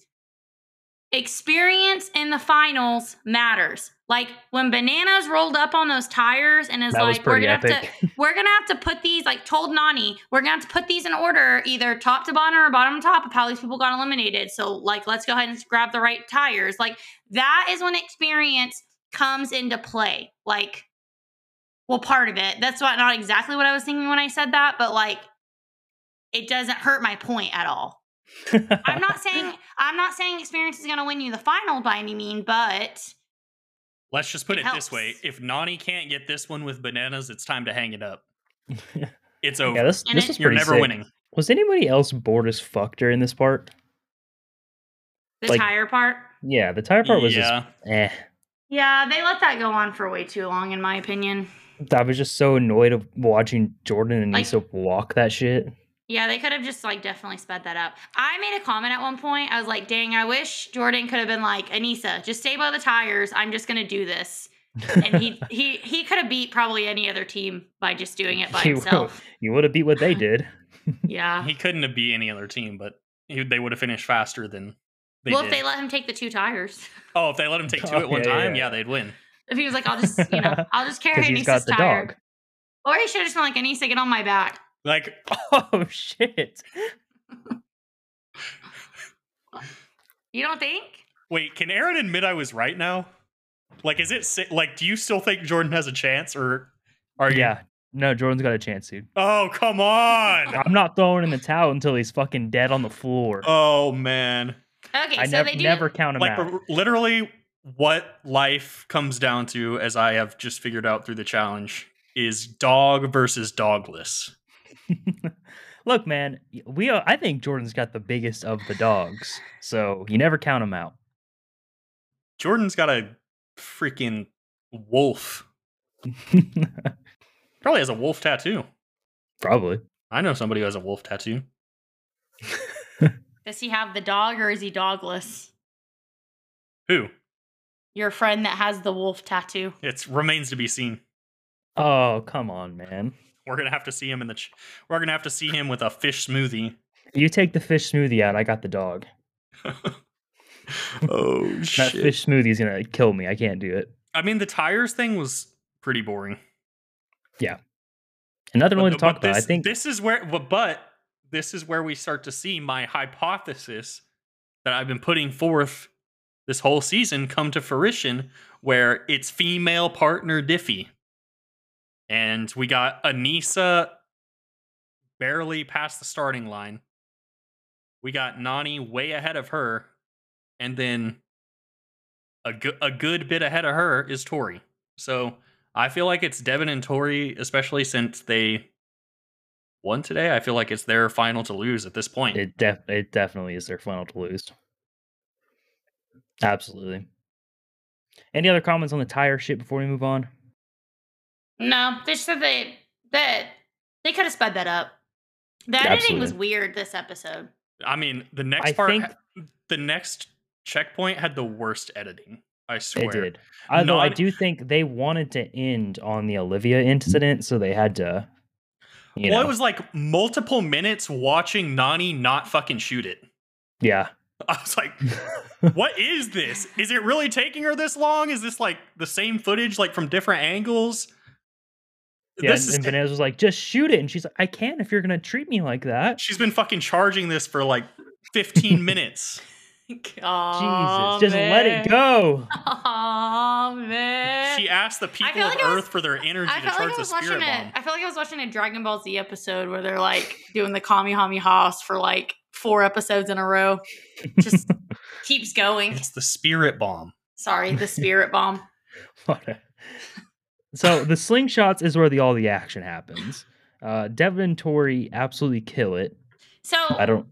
Experience in the finals matters. Like when Bananas rolled up on those tires and is That like, we're gonna have to we're gonna have to put these like told Nany, we're gonna have to put these in order, either top to bottom or bottom to top of how these people got eliminated. So like let's go ahead and grab the right tires. Like that is when experience comes into play. Like well, part of it. That's what not exactly what I was thinking when I said that, but like it doesn't hurt my point at all. I'm not saying I'm not saying experience is gonna win you the final by any mean, but Let's just put It it, this way: if Nany can't get this one with bananas, it's time to hang it up. It's over. yeah, this this it- was You're never sick. winning. Was anybody else bored as fuck during this part? the Like- tire part. Yeah, the tire part was yeah, just eh. Yeah, they let that go on for way too long, in my opinion. I was just so annoyed of watching Jordan and Like- Nisa walk that shit. Yeah, they could have just like definitely sped that up. I made a comment at one point. I was like, dang, I wish Jordan could have been like, Aneesa, just stay by the tires. I'm just gonna do this. And he he he could have beat probably any other team by just doing it by He would- himself. you would have beat what they did. Yeah. he couldn't have beat any other team, but he, they would have finished faster than they well, did. if they let him take the two tires. oh, if they let him take two Oh, at one yeah, time, yeah. yeah, they'd win. If he was like, I'll just, you know, I'll just carry Because he's Aneesa's got the tire. dog. Or he should have just been like, Aneesa, get on my back. Like, Oh shit! You don't think? wait, can Aren admit I was right now? Like, is it like? Do you still think Jordan has a chance, or are you? Yeah, no, Jordan's got a chance, dude. Oh, come on! I'm not throwing in the towel until he's fucking dead on the floor. oh man! Okay, I so never they do. never count him like out. literally what life comes down to as i have just figured out through the challenge is dog versus dogless Look, man, we are, I think Jordan's got the biggest of the dogs, so you never count him out. jordan's got a freaking wolf probably has a wolf tattoo Probably. I know somebody who has a wolf tattoo. Does he have the dog or is he dogless? Who? Your friend that has the wolf tattoo. It remains to be seen. Oh, come on, man. We're gonna have to see him in the. Ch- we're gonna have to see him with a fish smoothie. You take the fish smoothie out, I got the dog. oh shit. That fish smoothie is gonna kill me. I can't do it. I mean, the tires thing was pretty boring. And nothing one to talk about. I think this is where, but, but this is where we start to see my hypothesis that I've been putting forth this whole season come to fruition, where it's female partner Diffie, and we got Aneesa barely past the starting line. We got Nany way ahead of her, and then a good a good bit ahead of her is Tori. So I feel like it's Devin and Tori, especially since they won today. I feel like it's their final to lose at this point. it def- it definitely is their final to lose. Absolutely. Any other comments on the tire shit before we move on? No, they said they that they could have sped that up. The editing was weird this episode. I mean, the next I part, think- the next checkpoint had the worst editing. I swear. It did. Although I do think they wanted to end on the Olivia incident, so they had to. You well, know, it was like multiple minutes watching Nany not fucking shoot it. yeah. I was like, what is this? Is it really taking her this long? Is this like the same footage, like from different angles? Yeah, this and, is and Vanessa was like, "Just shoot it," and she's like, "I can if you're gonna treat me like that." she's been fucking charging this for like 15 minutes. Oh, Jesus, just let it go. Oh man. She asked the people feel of like I was- Earth for their energy to charge like the spirit a. bomb. I felt like I was watching a Dragon Ball Z episode where they're like doing the Kamehameha for like four episodes in a row. Just keeps going. It's the spirit bomb. Sorry, the spirit bomb. What a- so the slingshots is where the all the action happens. Uh, Devin and Tori absolutely kill it. So I don't.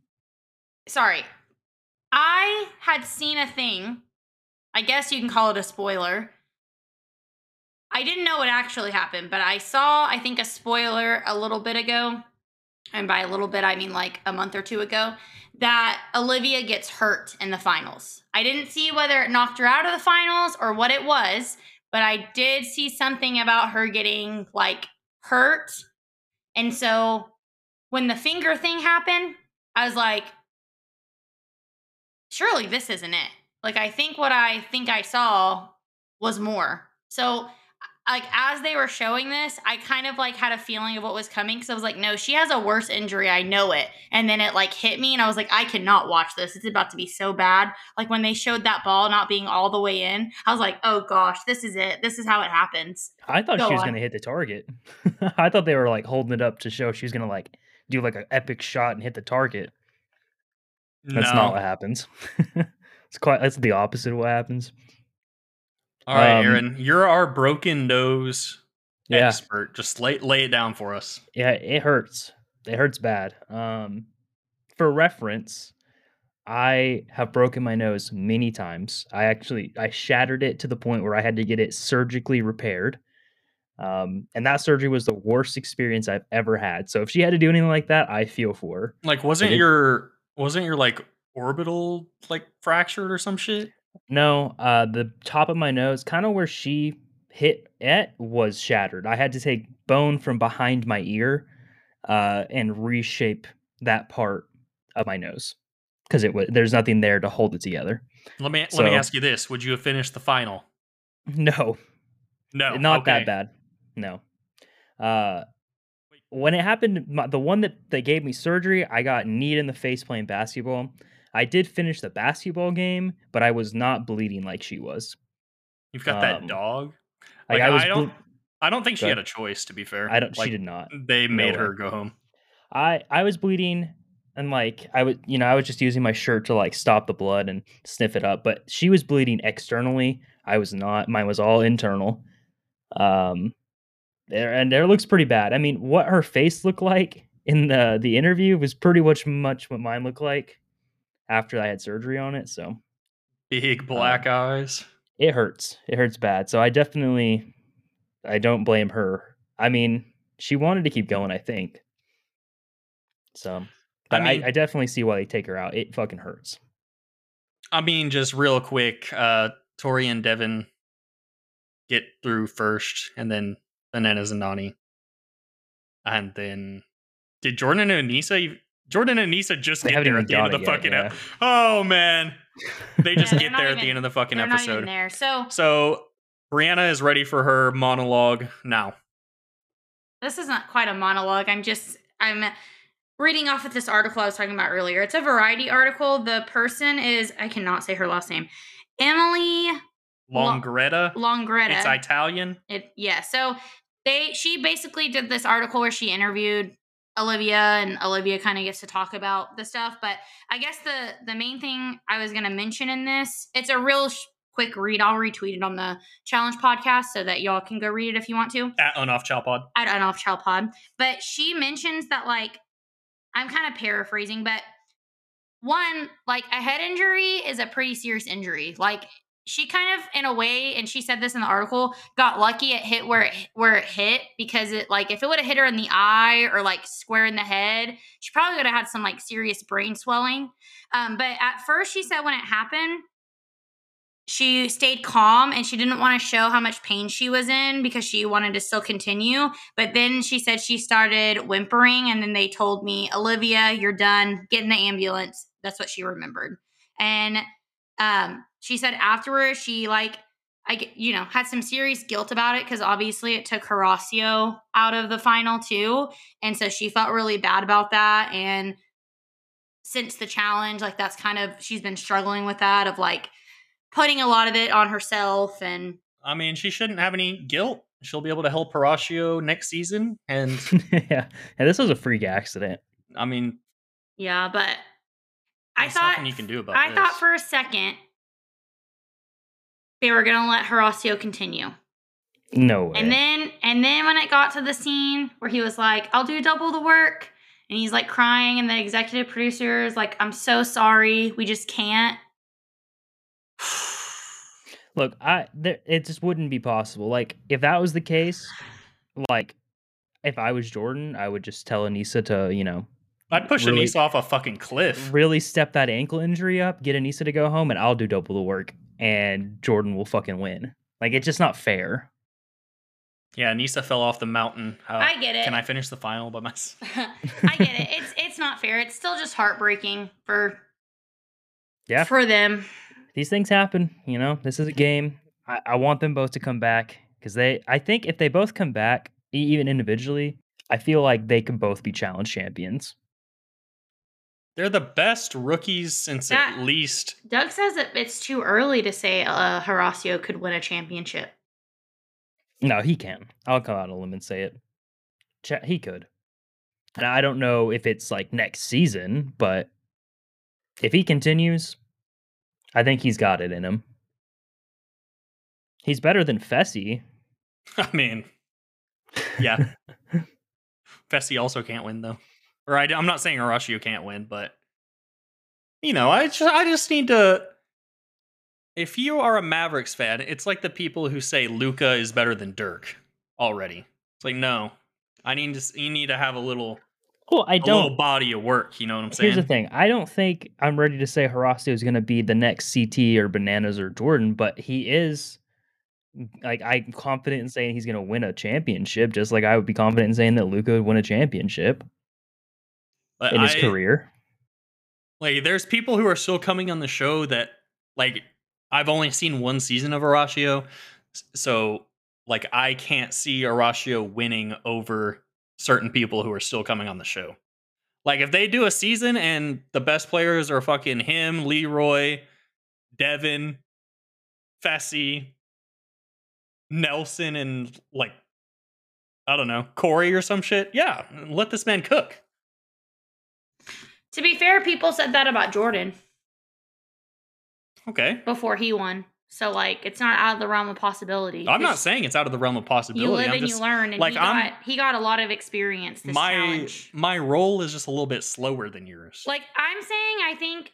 sorry. I had seen a thing. I guess you can call it a spoiler. I didn't know what actually happened, but I saw, I think, a spoiler a little bit ago. And by a little bit, I mean like a month or two ago, that Olivia gets hurt in the finals. I didn't see whether it knocked her out of the finals or what it was, but I did see something about her getting like hurt. And so when the finger thing happened, I was like, surely this isn't it. Like I think what I think I saw was more. So like as they were showing this, I kind of like had a feeling of what was coming because I was like, no, she has a worse injury. I know it. And then it like hit me and I was like, I cannot watch this. It's about to be so bad. Like when they showed that ball not being all the way in, I was like, oh gosh, this is it. This is how it happens. I thought Go she was gonna hit the target. I thought they were like holding it up to show she was gonna like do like an epic shot and hit the target. That's no. not what happens. it's quite. That's the opposite of what happens. All right, Um, Aren, you're our broken nose Yeah. expert. Just lay lay it down for us. Yeah, it hurts. It hurts bad. Um, for reference, I have broken my nose many times. I actually I shattered it to the point where I had to get it surgically repaired. Um, and that surgery was the worst experience I've ever had. So if she had to do anything like that, I feel for her. Like, wasn't it- your wasn't your like orbital like fractured or some shit? No, uh, the top of my nose, kind of where she hit it, was shattered. I had to take bone from behind my ear uh, and reshape that part of my nose because it was there's nothing there to hold it together. Let me let me ask you this: Would you have finished the final? No, No, not okay. that bad. No. Uh, when it happened, my, the one that they gave me surgery, I got kneed in the face playing basketball. I did finish the basketball game, but I was not bleeding like she was. You've got that Um, dog. Like, Like, I was. I don't. ble- I don't think she had a choice. To be fair, I don't. Like, she did not. They made way. her go home. I I was bleeding and like I would you know I was just using my shirt to like stop the blood and sniff it up, but she was bleeding externally. I was not. Mine was all internal. Um, there and there looks pretty bad. I mean, what her face looked like in the the interview was pretty much much what mine looked like after I had surgery on it. So Big black eyes. it hurts. It hurts bad. So I definitely I don't blame her. I mean, she wanted to keep going. I think. So, but I, mean- I, definitely see why they take her out. It fucking hurts. I mean, just real quick, uh, Tori and Devin get through first, and then Bananas and Nany, and then did Jordan and Aneesa? Ev- Jordan and Nisa just They get there at the end of the yet, fucking. yeah. ep- oh man, they just Yeah, get they're not there at the end of the fucking They're not even episode. there. So So Briana is ready for her monologue now. this isn't quite a monologue. I'm just I'm reading off of this article I was talking about earlier. It's a variety article. The person is I cannot say her last name. Emily Lo- Longeretta. Longeretta. It's Italian. It yeah. So they she basically did this article where she interviewed Olivia and Olivia kind of gets to talk about the stuff. But I guess the the main thing I was gonna mention in this, it's a real sh- quick read. I'll retweet it on the challenge podcast so that y'all can go read it if you want to At Unoff Child Pod. at an off child pod. But she mentions that like I'm kind of paraphrasing, but one, like a head injury is a pretty serious injury. Like she kind of in a way, and she said this in the article, got lucky it hit where it where it hit because it like if it would have hit her in the eye or like square in the head, she probably would have had some like serious brain swelling. Um, but at first she said when it happened, she stayed calm and she didn't want to show how much pain she was in because she wanted to still continue. But then she said she started whimpering, and then they told me, Olivia, you're done. Get in the ambulance. That's what she remembered. And um, she said afterwards, she like, I you know had some serious guilt about it because obviously it took Horacio out of the final too, and so she felt really bad about that. And since the challenge, like that's kind of she's been struggling with that of like putting a lot of it on herself and I mean, she shouldn't have any guilt. She'll be able to help Horacio next season. And yeah, and this was a freak accident. I mean, yeah, but I thought nothing you can do about I this. thought for a second they were gonna let Horacio continue. No way. And then and then when it got to the scene where he was like, I'll do double the work, and he's like crying, and the executive producer is like, I'm so sorry, we just can't. Look, I there, it just wouldn't be possible. Like if that was the case, like if I was Jordan, I would just tell Aneesa to, you know, I'd push really- Aneesa off a fucking cliff. really step that ankle injury up, get Aneesa to go home, and I'll do double the work, and Jordan will fucking win. Like it's just not fair. Yeah, Aneesa fell off the mountain. Uh, I get it. Can I finish the final by myself? I get it. It's it's not fair. It's still just heartbreaking for Yeah. for them. These things happen, you know. This is a game. I, I want them both to come back because they. I think if they both come back, e- even individually, I feel like they can both be challenge champions. They're the best rookies since That- at least. Doug says that it's too early to say uh, Horacio could win a championship. No, he can. I'll come out on a limb and say it. Ch- he could. And I don't know if it's like next season, but if he continues, I think he's got it in him. He's better than Fessy. I mean, yeah. Fessy also can't win though. Or I, am not saying Horacio can't win, but you know, I just I just need to. If you are a Mavericks fan, it's like the people who say Luka is better than Dirk already. It's like no, I need to. You need to have a little Well, I a little don't. body of work. You know what I'm saying? Here's the thing. I don't think I'm ready to say Horacio is going to be the next CT or Bananas or Jordan, but he is. Like I'm confident in saying he's going to win a championship, just like I would be confident in saying that Luka would win a championship In his I- career. Like, there's people who are still coming on the show that, like, I've only seen one season of s- so like I can't see Horacio winning over certain people who are still coming on the show. Like, if they do a season and the best players are fucking him, Leroy, Devin, Fessy, Nelson, and like, I don't know, Corey or some shit, yeah, let this man cook. To be fair, people said that about Jordan Okay. before he won. So like it's not out of the realm of possibility. I'm not saying it's out of the realm of possibility. you live I'm and just, you learn and like, he I'm- got he got a lot of experience this my challenge. my role is just a little bit slower than yours. Like I'm saying I think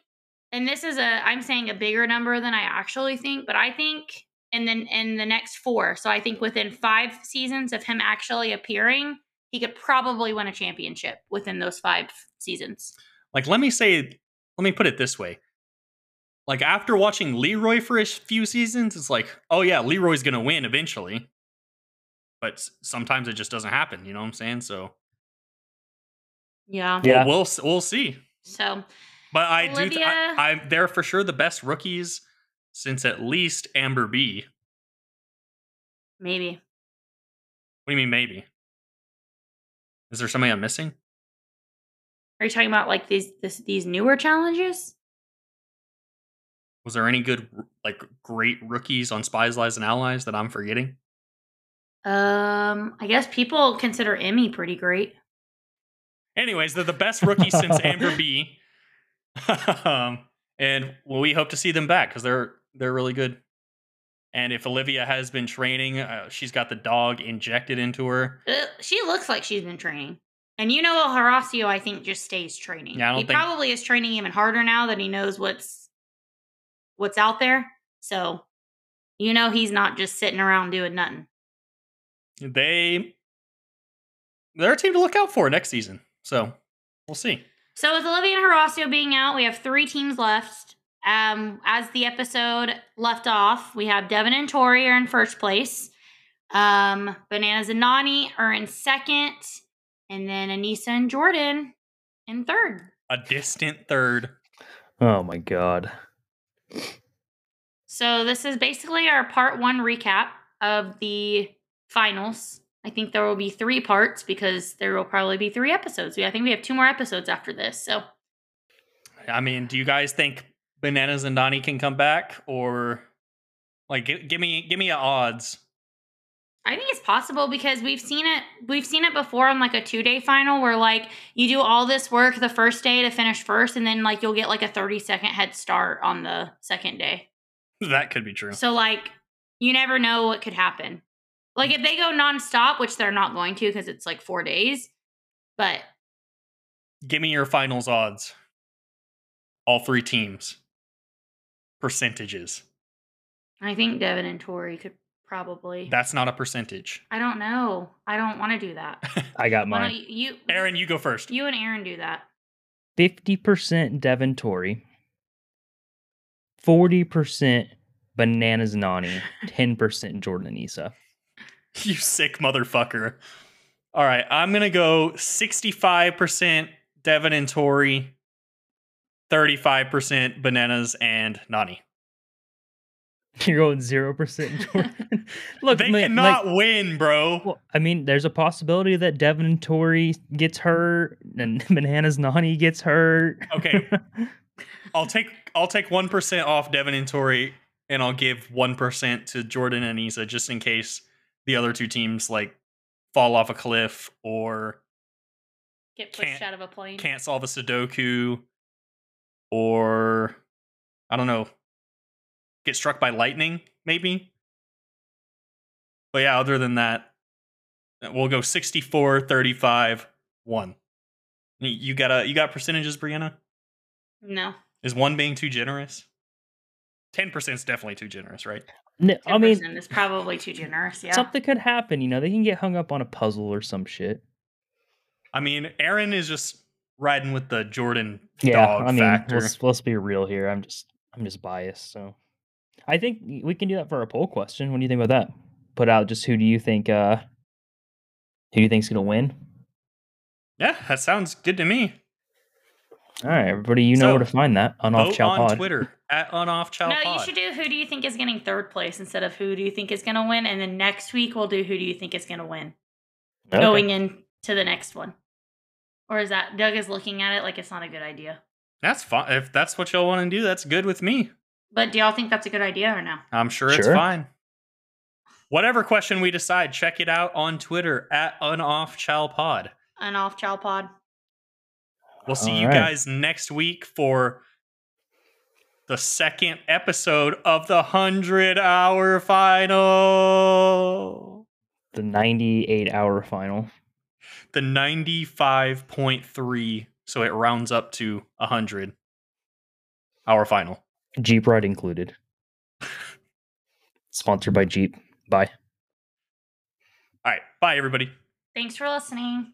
and this is a I'm saying a bigger number than I actually think, but I think and then in the next four. So I think within five seasons of him actually appearing, he could probably win a championship within those five seasons. Like, let me say, let me put it this way. Like, after watching Leroy for a few seasons, it's like, oh yeah, Leroy's gonna win eventually. But sometimes it just doesn't happen. You know what I'm saying? So Yeah. Yeah. we'll, we'll we'll see. So But I do. Th- Olivia- I, I they're for sure the best rookies since at least Amber B. maybe. What do you mean maybe? Is there somebody I'm missing? Are you talking about like these this, these newer challenges? Was there any good like great rookies on Spies, Lies, and Allies that I'm forgetting? Um, I guess people consider Emmy pretty great. Anyways, they're the best rookies since Amber B. um, and well, we hope to see them back because they're they're really good. And if Olivia has been training, uh, she's got the dog injected into her. Uh, she looks like she's been training. And you know, Horacio, I think, just stays training. Yeah, he think- probably is training even harder now that he knows what's what's out there. So, you know, he's not just sitting around doing nothing. They they're a team to look out for next season. So we'll see. So, with Olivia and Horacio being out, we have three teams left. Um, as the episode left off, we have Devin and Tori are in first place. Um, Bananas and Nany are in second, and then Aneesa and Jordan in third. A distant third. Oh my god. So this is basically our part one recap of the finals. I think there will be three parts because there will probably be three episodes. We- I think we have two more episodes after this. So I mean, do you guys think Bananas and Donnie can come back, or like gi- give me give me a odds? I think it's possible because we've seen it. We've seen it before on like a two day final where like you do all this work the first day to finish first, and then like you'll get like a thirty second head start on the second day. That could be true. So like you never know what could happen. Like if they go nonstop, which they're not going to because it's like four days, but Give me your finals odds. All three teams. Percentages. I think Devin and Tori could probably. That's not a percentage. I don't know. I don't want to do that. I got mine. you, you, Aren, you go first. you and Aren do that? Fifty percent Devin Tori. Forty percent Bananas Nany. Ten percent Jordan Aneesa. You sick motherfucker. All right, I'm gonna go 65% Devin and Tori, 35% Bananas and Nany. You're going zero percent Look, they man, cannot like, win, bro. well, I mean, there's a possibility that Devin and Tori gets hurt and Bananas Nany gets hurt. Okay. I'll take I'll take one percent off Devin and Tori, and I'll give one percent to Jordan and Isa just in case the other two teams like fall off a cliff or Get pushed out of a plane. can't solve a Sudoku or I don't know, get struck by lightning, maybe. But yeah, other than that, uh, we'll go 64, 35, 1. You- You got a you got percentages, Briana? No. Is one being too generous? 10% is definitely too generous, right? No, I mean, 10% probably too generous. Yeah. something could happen. You know, they can get hung up on a puzzle or some shit. I mean, Aren is just riding with the Jordan Yeah, dog I mean, factor. let's let's be real here. I'm just I'm just biased, so I think we can do that for a poll question. What do you think about that? Put out just who do you think uh who do you think's gonna win? Yeah, that sounds good to me. All right, everybody, you know where to find that on Off Vote Chow on Pod. Twitter at On unoffchow no, pod. you should do who do you think is getting third place instead of who do you think is going to win, and then next week we'll do who do you think is going to win Okay. going into the next one. Or is that Doug is looking at it like it's not a good idea? That's fine. If that's what y'all want to do, that's good with me. But do y'all think that's a good idea or no? I'm sure, it's fine. Whatever question we decide, check it out on Twitter at unoffchowpod. An off chow pod. We'll see All you right. guys next week for the second episode of the 100 hour final. the 98 hour final. The 95.3. So it rounds up to 100 hour final. Jeep ride included. Sponsored by Jeep. Bye. All right. Bye, everybody. Thanks for listening.